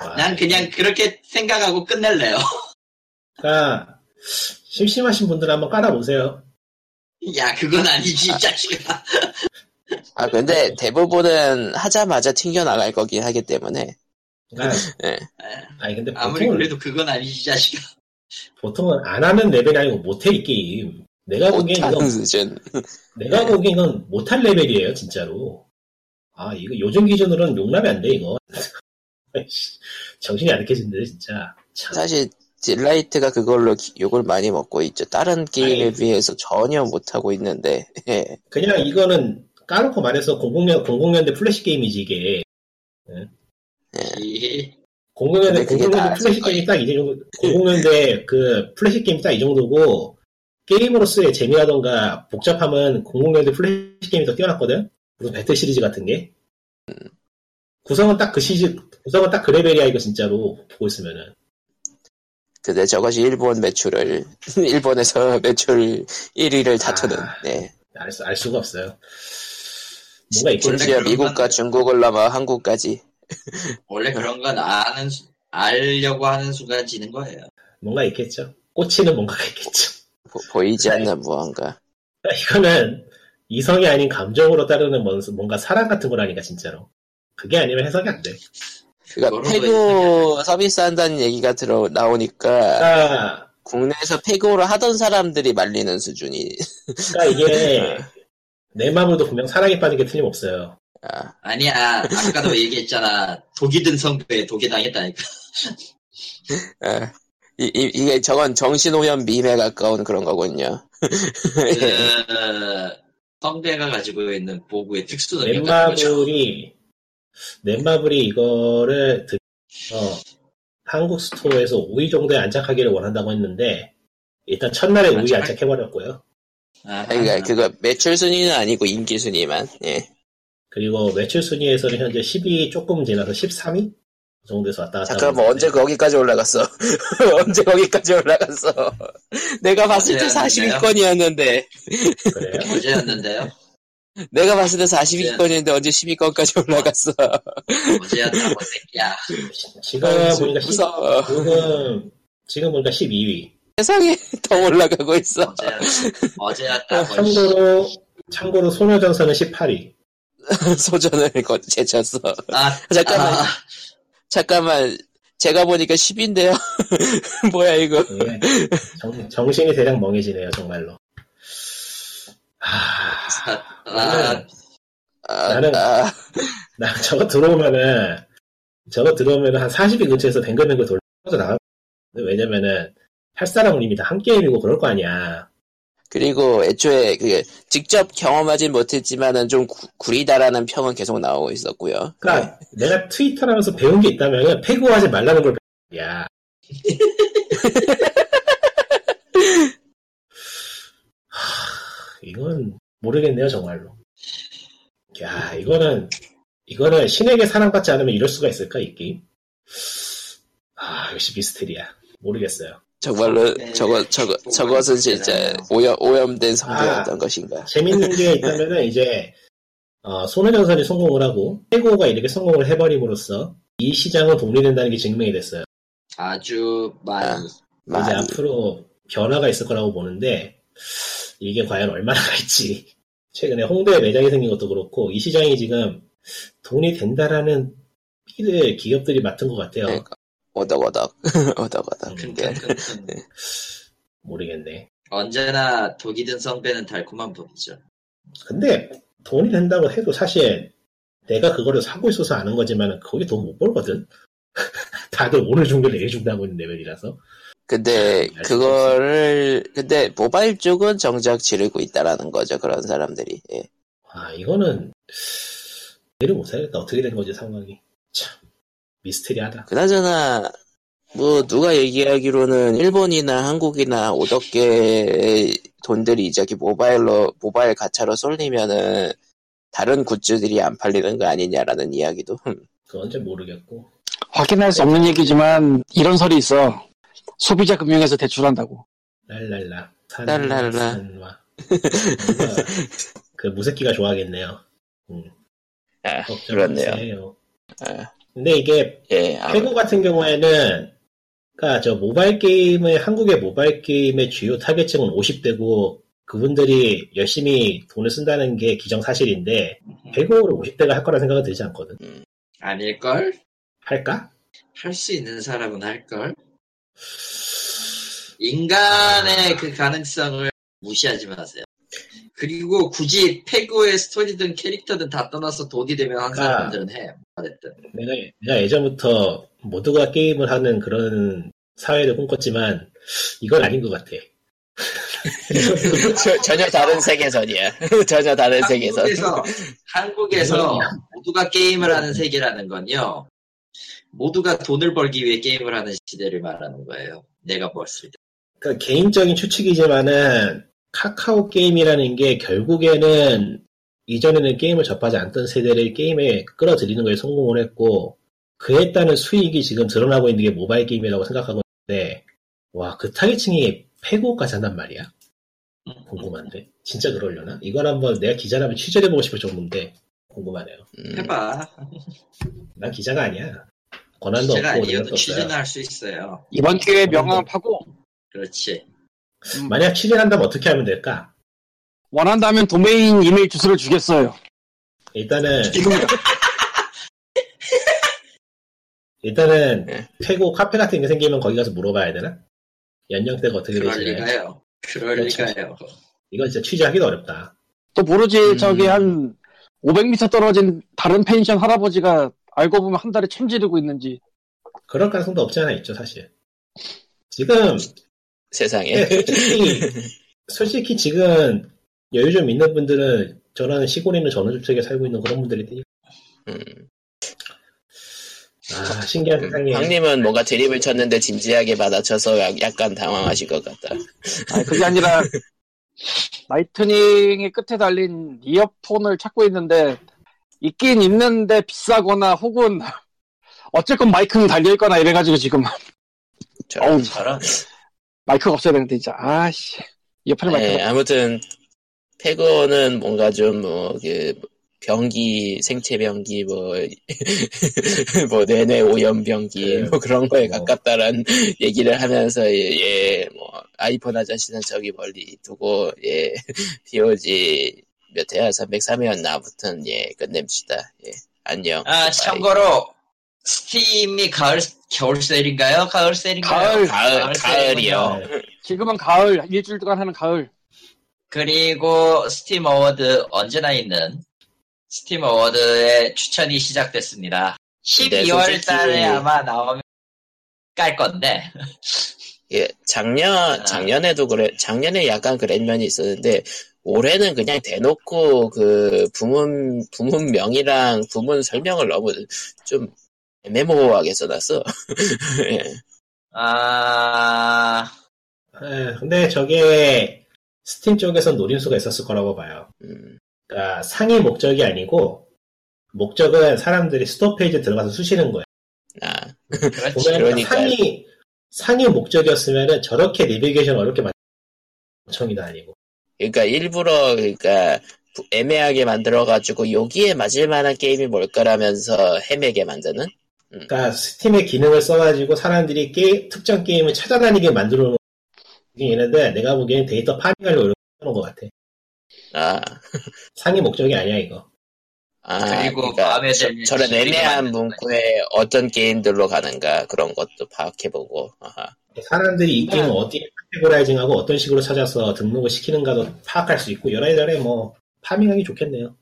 Speaker 3: 와,
Speaker 2: 난 그냥 그렇게 생각하고 끝낼래요.
Speaker 3: 그러니까 심심하신 분들 한번 깔아보세요.
Speaker 2: 야, 그건 아니지, 이 자식아.
Speaker 1: 아 근데 대부분은 하자마자 튕겨 나갈 거긴 하기 때문에
Speaker 3: 그러니까
Speaker 1: 예.
Speaker 3: 아니 근데
Speaker 2: 아무리
Speaker 3: 보통은
Speaker 2: 그래도 그건 아니지, 이 자식아.
Speaker 3: 보통은 안 하는 레벨이 아니고 못해 이 게임. 내가 보기엔 이건
Speaker 1: 수준.
Speaker 3: 내가
Speaker 1: 네.
Speaker 3: 보기엔 이건 못할 레벨이에요 진짜로. 아 이거 요즘 기준으로는 용납이 안 돼 이거. [LAUGHS] 정신이 아득해진데 진짜. 참.
Speaker 1: 사실 딜라이트가 그걸로 기- 욕을 많이 먹고 있죠. 다른 게임에
Speaker 3: 아니.
Speaker 1: 비해서 전혀 못하고 있는데 [LAUGHS] 예.
Speaker 3: 그냥 이거는 까놓고 말해서 00년 00년대 플래시 게임이지 이게.
Speaker 2: 이-
Speaker 3: 00년대
Speaker 1: 근데 그게
Speaker 3: 00년대
Speaker 1: 다
Speaker 3: 플래시 게임이 딱 이 정도. 00년대 그 플래시 게임이 딱 이 정도고 게임으로서의 재미라던가 복잡함은 00년대 플래시 게임이 더 뛰어났거든. 무슨 배틀 시리즈 같은 게. 구성은 딱 그 시즈 구성은 딱 그 레벨이야 이거 진짜로 보고 있으면은.
Speaker 1: 근데 저것이 일본 매출을 [LAUGHS] 일본에서 매출 1위를 다투는
Speaker 3: 아.
Speaker 1: 네.
Speaker 3: 알, 수, 알 수가 없어요. 뭔가 있겠지.
Speaker 1: 심지어 미국과
Speaker 2: 건-
Speaker 1: 중국을 넘어 한국까지
Speaker 2: 원래 그런 건 아는, 수- 알려고 하는 순간 지는 거예요.
Speaker 3: 뭔가 있겠죠. 꽂히는 뭔가가 있겠죠.
Speaker 1: 보, 이지 않는 무언가.
Speaker 3: 이거는 이성이 아닌 감정으로 따르는 뭔- 뭔가 사랑 같은 거라니까 진짜로. 그게 아니면 해석이 안 돼.
Speaker 1: 그러니까 페고 서비스 한다는 얘기가 들어 나오니까
Speaker 3: 그러니까,
Speaker 1: 국내에서 페고를 하던 사람들이 말리는 수준이
Speaker 3: 그러니까 이게 [LAUGHS] 내 마음으로도 분명 사랑에 빠진 게 틀림없어요.
Speaker 1: 아,
Speaker 2: 아니야, 아까도 얘기했잖아. 독이 든 성배에 독이 당했다니까. [LAUGHS]
Speaker 1: 아, 이, 이, 이게 저건 정신오염 밈에 가까운 그런 거군요.
Speaker 2: 그, [LAUGHS] 성배가 가지고 있는 보구의 특수 능력.
Speaker 3: 넷마블이 넷마블이 이거를 드- 어, 한국 스토어에서 5위 정도에 안착하기를 원한다고 했는데 일단 첫날에 5위
Speaker 2: 안착할-
Speaker 3: 안착해버렸고요.
Speaker 2: 아,
Speaker 1: 그러니까 그거 매출 순위는 아니고 인기 순위만. 예.
Speaker 3: 그리고 매출 순위에서는 현재 10위 조금 지나서 13위 정도에서 왔다 갔다.
Speaker 1: 잠깐만 언제 거기까지 올라갔어? [LAUGHS] 언제 거기까지 올라갔어? [LAUGHS] 내가 봤을 때
Speaker 2: 어제였는데요?
Speaker 1: 40위권이었는데
Speaker 3: 그래요? [LAUGHS]
Speaker 2: 어제였는데요?
Speaker 1: 내가 봤을 때 40위권이었는데 언제 10위권까지 올라갔어?
Speaker 2: 어제였다고, 새끼야.
Speaker 3: 지금
Speaker 1: 아,
Speaker 3: 보니까 10,
Speaker 1: 무서워.
Speaker 3: 지금 지금 보니까 12위.
Speaker 1: 세상에 더 올라가고 있어.
Speaker 2: 어제, 어제였다고.
Speaker 3: 참고로 참고로 소녀전선은 18위. [LAUGHS]
Speaker 1: 소전을 거- 제쳤어.
Speaker 2: 아, [LAUGHS]
Speaker 1: 잠깐만,
Speaker 2: 아,
Speaker 1: 잠깐만. 제가 보니까 10인데요. [LAUGHS] 뭐야 이거?
Speaker 3: 예. 정, 정신이 대략 멍해지네요 정말로. 하,
Speaker 2: 아,
Speaker 1: 아,
Speaker 3: 나는-
Speaker 1: 아,
Speaker 3: 나 저거 들어오면은 저거 들어오면은 한 40위 근처에서 뱅글뱅글 돌아서 나가. 왜냐면은 할 사람은 이미 다 한 게임이고 그럴 거 아니야.
Speaker 1: 그리고 애초에 그 직접 경험하진 못했지만은 좀 구, 구리다라는 평은 계속 나오고 있었고요.
Speaker 3: 그러니까 내가 트위터하면서 배운 게 있다면은 패고하지 말라는 걸. [LAUGHS] 하, 이건 모르겠네요 정말로. 야 이거는 이거는 신에게 사랑받지 않으면 이럴 수가 있을까 이 게임? 아 역시 미스테리야. 모르겠어요.
Speaker 1: 정말로
Speaker 2: 네.
Speaker 1: 저거 저거 저것은 진짜 오염 오염된 성배였던
Speaker 3: 아.
Speaker 1: 것인가?
Speaker 3: 재밌는 게 [LAUGHS] 있다면은 이제 어, 손해전선이 성공을 하고 해고가 이렇게 성공을 해버림으로써 이 시장은 독립된다는 게 증명이 됐어요.
Speaker 2: 아주 많이.
Speaker 3: 이제
Speaker 1: 많이
Speaker 3: 앞으로 변화가 있을 거라고 보는데 이게 과연 얼마나 갈지 최근에 홍대에 매장이 생긴 것도 그렇고 이 시장이 지금 돈이 된다라는 피를 기업들이 맡은 것 같아요.
Speaker 5: 그러니까 오덕오덕 오덕오덕. 예.
Speaker 2: 킁킁킁킁.
Speaker 3: 모르겠네.
Speaker 2: 언제나 독이 든 성배는 달콤한 법이죠.
Speaker 3: 근데 돈이 된다고 해도 사실 내가 그거를 사고 있어서 아는 거지만 거기 돈 못 벌거든. [LAUGHS] 다들 오늘 정도 내준다고 있는 레벨이라서.
Speaker 5: 근데
Speaker 3: 알수
Speaker 5: 그거를 근데 모바일 쪽은 정작 지르고 있다라는 거죠 그런 사람들이. 예.
Speaker 3: 아 이거는 이해를 못하겠다. 어떻게 된 거지 상황이. 참 미스테리하다.
Speaker 5: 그나저나 뭐 누가 얘기하기로는 일본이나 한국이나 5억 개의 돈들이 저기 모바일로 모바일 가차로 쏠리면은 다른 굿즈들이 안 팔리는 거 아니냐라는 이야기도 흠.
Speaker 3: 그건 잘 모르겠고.
Speaker 4: 확인할 수 없는 얘기지만 이런 설이 있어. 소비자 금융에서 대출한다고.
Speaker 3: 랄랄라. 산,
Speaker 5: 랄랄라.
Speaker 3: 산와. 그 무새끼가 좋아하겠네요. 음,
Speaker 1: 아, 그렇네요. 아,
Speaker 3: 근데 이게
Speaker 1: 예, 아,
Speaker 3: 페고 같은 경우에는 그러니까 저 모바일 게임의 한국의 모바일 게임의 주요 타겟층은 50대고 그분들이 열심히 돈을 쓴다는 게 기정사실인데 페고를 50대가 할 거라 생각은 들지 않거든.
Speaker 2: 아닐걸?
Speaker 3: 할까?
Speaker 2: 할 수 있는 사람은 할걸? [SIGHS] 인간의 그 가능성을 무시하지 마세요. 그리고 굳이 페고의 스토리든 캐릭터든 다 떠나서 돈이 되면 한
Speaker 3: 아.
Speaker 2: 사람들은 해. 뭐가 됐든.
Speaker 3: 내가 내가 예전부터 모두가 게임을 하는 그런 사회를 꿈꿨지만 이건 아닌 것 같아.
Speaker 1: 저- [LAUGHS] 전혀 다른 세계선이야. [LAUGHS] 전혀 다른 세계선.
Speaker 2: 한국에서 한국에서 [LAUGHS] 모두가 게임을 하는 세계라는 건요. 모두가 돈을 벌기 위해 게임을 하는 시대를 말하는 거예요. 내가 봤을 때.
Speaker 3: 그러니까 개인적인 추측이지만은 카카오 게임이라는 게 결국에는 이전에는 게임을 접하지 않던 세대를 게임에 끌어들이는 거에 성공을 했고 그에 따른 수익이 지금 드러나고 있는 게 모바일 게임이라고 생각하고 있는데 와 그 타겟층이 페고까지 한단 말이야? 궁금한데 진짜 그러려나? 이건 한번 내가 기자라면 취재를 해보고 싶을 정도인데 궁금하네요.
Speaker 1: 음,
Speaker 2: 해봐.
Speaker 3: 난 기자가 아니야. 권한도
Speaker 2: 제가
Speaker 3: 없고
Speaker 2: 아니어도 취재는. 할 수 있어요.
Speaker 4: 이번 기회에 명함 파고
Speaker 2: 그렇지.
Speaker 4: 음,
Speaker 3: 만약 취재를 한다면 어떻게 하면 될까?
Speaker 4: 원한다면 도메인 이메일 주소를 주겠어요.
Speaker 3: 일단은. [LAUGHS] 일단은
Speaker 1: 네.
Speaker 3: 페고 카페 같은 게 생기면 거기 가서 물어봐야 되나? 연령대가 어떻게
Speaker 2: 그럴
Speaker 3: 되시나요?
Speaker 2: 리가요. 그럴
Speaker 3: 그렇죠.
Speaker 2: 리가요.
Speaker 3: 이건 진짜 취재하기도 어렵다.
Speaker 4: 또 모르지
Speaker 1: 음.
Speaker 4: 저기 한 500m 떨어진 다른 펜션 할아버지가 알고 보면 한 달에 천 지르고 있는지
Speaker 3: 그럴 가능성도 없지 않아 있죠, 사실. 지금
Speaker 1: 세상에.
Speaker 3: 네, 솔직히 솔직히 지금 여유 좀 있는 분들은 저런 시골에 있는 전원주택에 살고 있는 그런 분들이 되니까
Speaker 1: 음.
Speaker 3: 아 신기한 세상에
Speaker 1: 황님은 뭔가 드립을 쳤는데 진지하게 받아쳐서 약- 약간 당황하실 것 같다. [LAUGHS]
Speaker 4: 아니 그게 아니라 라이트닝의 끝에 달린 이어폰을 찾고 있는데 있긴 있는데 비싸거나 혹은 어쨌건 마이크는 달려있거나 이래가지고 지금
Speaker 1: 저-
Speaker 4: 어우. 마이크가 없어야 되는데 진짜 아씨 이어폰에 마이크가
Speaker 1: 네, 아무튼 페고는 뭔가 좀 뭐 그 병기 생체 병기 뭐 [LAUGHS] 뭐 뇌뇌 오염 병기
Speaker 3: 네.
Speaker 1: 뭐 그런 거에
Speaker 3: 뭐.
Speaker 1: 가깝다란 [LAUGHS] 얘기를 하면서 예뭐 아이폰 아저씨는 저기 멀리 두고 예 [LAUGHS] POG 몇 회야 303회였나 아무튼 예 끝냅시다 예 안녕
Speaker 2: 아,
Speaker 1: bye.
Speaker 2: 참고로, 스팀이 가을, 겨울 세일인가요? 가을 세일인가요?
Speaker 4: 가을,
Speaker 1: 가을 가을이요
Speaker 3: 네.
Speaker 4: 지금은 가을 일주일 동안 하는 가을
Speaker 2: 그리고 스팀 어워드 언제나 있는 스팀 어워드의 추천이 시작됐습니다.
Speaker 1: 근데
Speaker 2: 12월
Speaker 1: 솔직히-
Speaker 2: 달에 아마 나오면 깔 건데. [LAUGHS]
Speaker 1: 예, 작년, 작년에도 그래, 작년에 약간 그런 면이 있었는데, 올해는 그냥 대놓고 그 부문, 부문명이랑 부문 설명을 너무 좀 애매모호하게 써놨어. [LAUGHS] 예.
Speaker 2: 아,
Speaker 3: 에, 근데 저게 스팀 쪽에선 노림수가 있었을 거라고 봐요.
Speaker 1: 음,
Speaker 3: 그러니까 상이 목적이 아니고 목적은 사람들이 스토어 페이지에 들어가서 수시는 거예요.
Speaker 1: 아.
Speaker 3: 보면
Speaker 1: 그러니까요.
Speaker 3: 상이 상이 목적이었으면은 저렇게 내비게이션 어렵게 멍청이도 아니고.
Speaker 1: 그러니까 일부러, 그러니까, 부- 애매하게 만들어가지고, 여기에 맞을 만한 게임이 뭘까라면서 헤매게 만드는?
Speaker 3: 그러니까 스팀의 기능을 써가지고 사람들이 게, 특정 게임을 찾아다니게 만들어 있는데 내가 보기엔 데이터 farming하려고 이렇게 하는 것 같아.
Speaker 1: 아, [LAUGHS]
Speaker 3: 상이 목적이 아니야 이거.
Speaker 1: 아
Speaker 2: 그리고
Speaker 1: 그러니까
Speaker 2: 마음에
Speaker 1: 저,
Speaker 2: 들면
Speaker 1: 저런 애매한 문구에 어떤 게임들로 가는가 그런 것도 파악해보고 아하.
Speaker 3: 사람들이 이 게임을 어디에 categorizing하고 어떤 식으로 찾아서 등록을 시키는가도 파악할 수 있고 이래저래 뭐 farming하기 좋겠네요.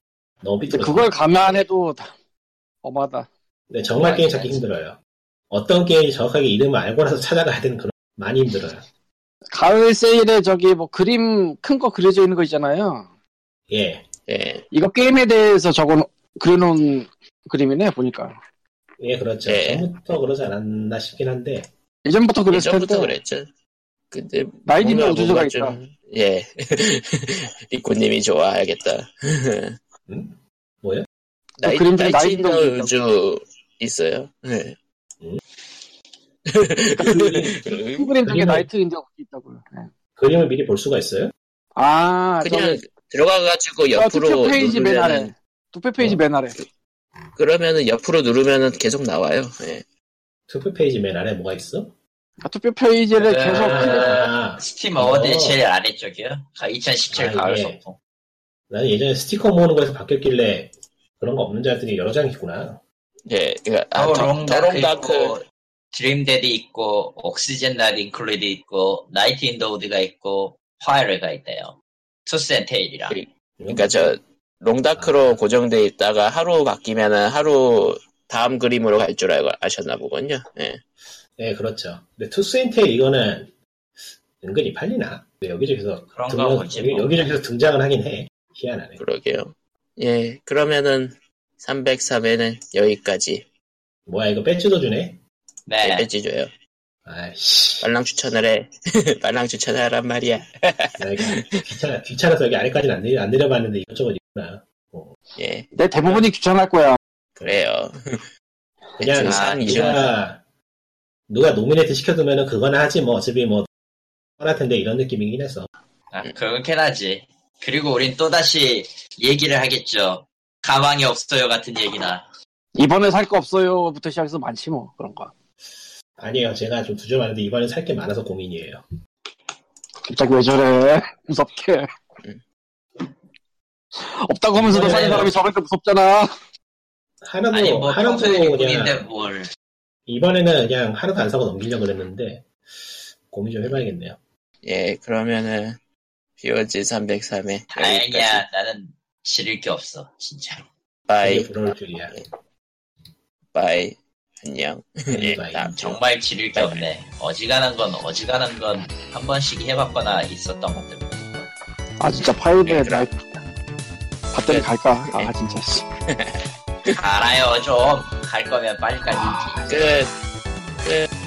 Speaker 3: 너무 삐뚤어.
Speaker 4: 그걸 감안해도 다 어마다.
Speaker 3: 네, 정말 게임 찾기 힘들어요. 어떤 게임이 정확하게 이름을 알고 나서 찾아가야 되는 그런 많이 힘들어요.
Speaker 4: 가을 세일에 저기 뭐 그림 큰 거 그려져 있는 거 있잖아요.
Speaker 3: 예,
Speaker 1: 예,
Speaker 4: 이거 게임에 대해서 적어 그려놓은 그림이네 보니까.
Speaker 3: 예 그렇죠.
Speaker 1: 예.
Speaker 3: 처음부터 그러지 않았나 싶긴 한데
Speaker 4: 예전부터 그랬을 텐데.
Speaker 1: 예전부터 그랬죠. 근데
Speaker 4: 우주조가
Speaker 1: 뭔가
Speaker 4: 있다.
Speaker 1: 좀, 예, [LAUGHS] 리코님이 좋아하겠다.
Speaker 3: 음? 뭐요?
Speaker 1: 나이,
Speaker 4: 그림 중에 Night in
Speaker 1: the Woods 있어요. 네.
Speaker 4: 큰 그림 중에 Night in the가 있다고요. 네.
Speaker 3: 그림을 미리 볼 수가 있어요?
Speaker 4: 아,
Speaker 1: 그냥
Speaker 4: 저기
Speaker 1: 들어가가지고
Speaker 4: 저
Speaker 1: 옆으로
Speaker 4: 투표 페이지 맨 아래. 투표 페이지
Speaker 3: 어.
Speaker 4: 맨 아래.
Speaker 1: 그러면은 옆으로 누르면은 계속 나와요. 예.
Speaker 3: 투표 페이지 맨 아래 뭐가 있어?
Speaker 4: 그러니까 투표 페이지를
Speaker 2: 네.
Speaker 4: 계속
Speaker 3: 아,
Speaker 2: 스팀 어워드의
Speaker 3: 어.
Speaker 2: 제일 아래쪽이요. 2017
Speaker 3: 아,
Speaker 2: 가을
Speaker 3: 예.
Speaker 2: 소풍.
Speaker 3: 나는 예전에 스티커 모으는 거에서 바뀌었길래 그런 거 없는 줄 알았더니 여러 장 있구나.
Speaker 1: 예, 그러니까 아,
Speaker 2: 더
Speaker 1: 더-
Speaker 2: 롱다크
Speaker 1: 더롱다크
Speaker 2: 드림데드 있고 옥시젠 날 Included 있고 Night in the Woods가 있고 Pyre가 있대요. Tooth and Tail이랑.
Speaker 1: 그- 그러니까 저 Long Dark로 고정돼 있다가 하루 바뀌면은 하루 다음 그림으로 갈 줄 알고 아셨나 보군요. 예.
Speaker 3: 네, 그렇죠. 근데 투스앤테일 이거는 은근히 팔리나? 네, 여기저기서
Speaker 2: 그런가
Speaker 3: 등장,
Speaker 2: 보지
Speaker 3: 여기,
Speaker 2: 뭐.
Speaker 3: 여기 저기서 등장을 하긴 해. 희한하네.
Speaker 1: 그러게요. 예, 그러면은 303회는 여기까지
Speaker 3: 뭐야, 이거 배지도 주네?
Speaker 2: 네.
Speaker 1: 배지 줘요.
Speaker 3: 아이씨.
Speaker 1: 빨랑 추천을 해. 빨랑 추천하란 말이야. [LAUGHS]
Speaker 3: 귀찮아, 귀찮아서 여기 아래까지는 안, 내려, 안 내려봤는데 이것저것 있구나.
Speaker 1: 예,
Speaker 4: 내 대부분이 귀찮을 거야.
Speaker 1: 그래요.
Speaker 3: 그냥,
Speaker 1: 아,
Speaker 2: 상
Speaker 3: 누가, 누가 노미네이트 시켜두면은 그거나 하지 뭐, 어차피 뭐, 뻔할 텐데 이런 느낌이긴 해서.
Speaker 2: 아, 그렇긴 하지. 그리고 우린 또다시 얘기를 하겠죠. 가망이 없어요 같은 얘기나.
Speaker 4: 이번에 살 거 없어요부터 시작해서 많지 뭐 그런 거.
Speaker 3: 아니에요. 제가 좀 두저많은데 이번에 살 게 많아서 고민이에요.
Speaker 4: 갑자기 왜 저래? 무섭게.
Speaker 1: 음.
Speaker 4: 없다고 하면서도 사는 사람이 저러니까 무섭잖아.
Speaker 3: 하나도,
Speaker 2: 아니 뭐
Speaker 3: 하나도 그냥,
Speaker 2: 뭘.
Speaker 3: 이번에는 그냥 하나도 안 사고 넘기려고 그랬는데, 고민 좀 해봐야겠네요.
Speaker 1: 예, 그러면은 POG 303회
Speaker 2: 다행이야. 나는 지를 게 없어. 진짜로.
Speaker 3: Bye, 부러울 줄이야.
Speaker 1: Bye. 안녕. 예. 다음 주.
Speaker 2: 정말 지를 게 없네. 어지간한 건 어지간한 건 한 번씩 해봤거나 있었던 것들.
Speaker 4: 아 진짜 파이브에
Speaker 1: 네.
Speaker 4: 나이 봤더니
Speaker 1: 네.
Speaker 4: 갈까? 아 진짜. [LAUGHS] 씨.
Speaker 2: 알아요 좀. 갈 거면 빨리 가지.
Speaker 1: 끝. 끝.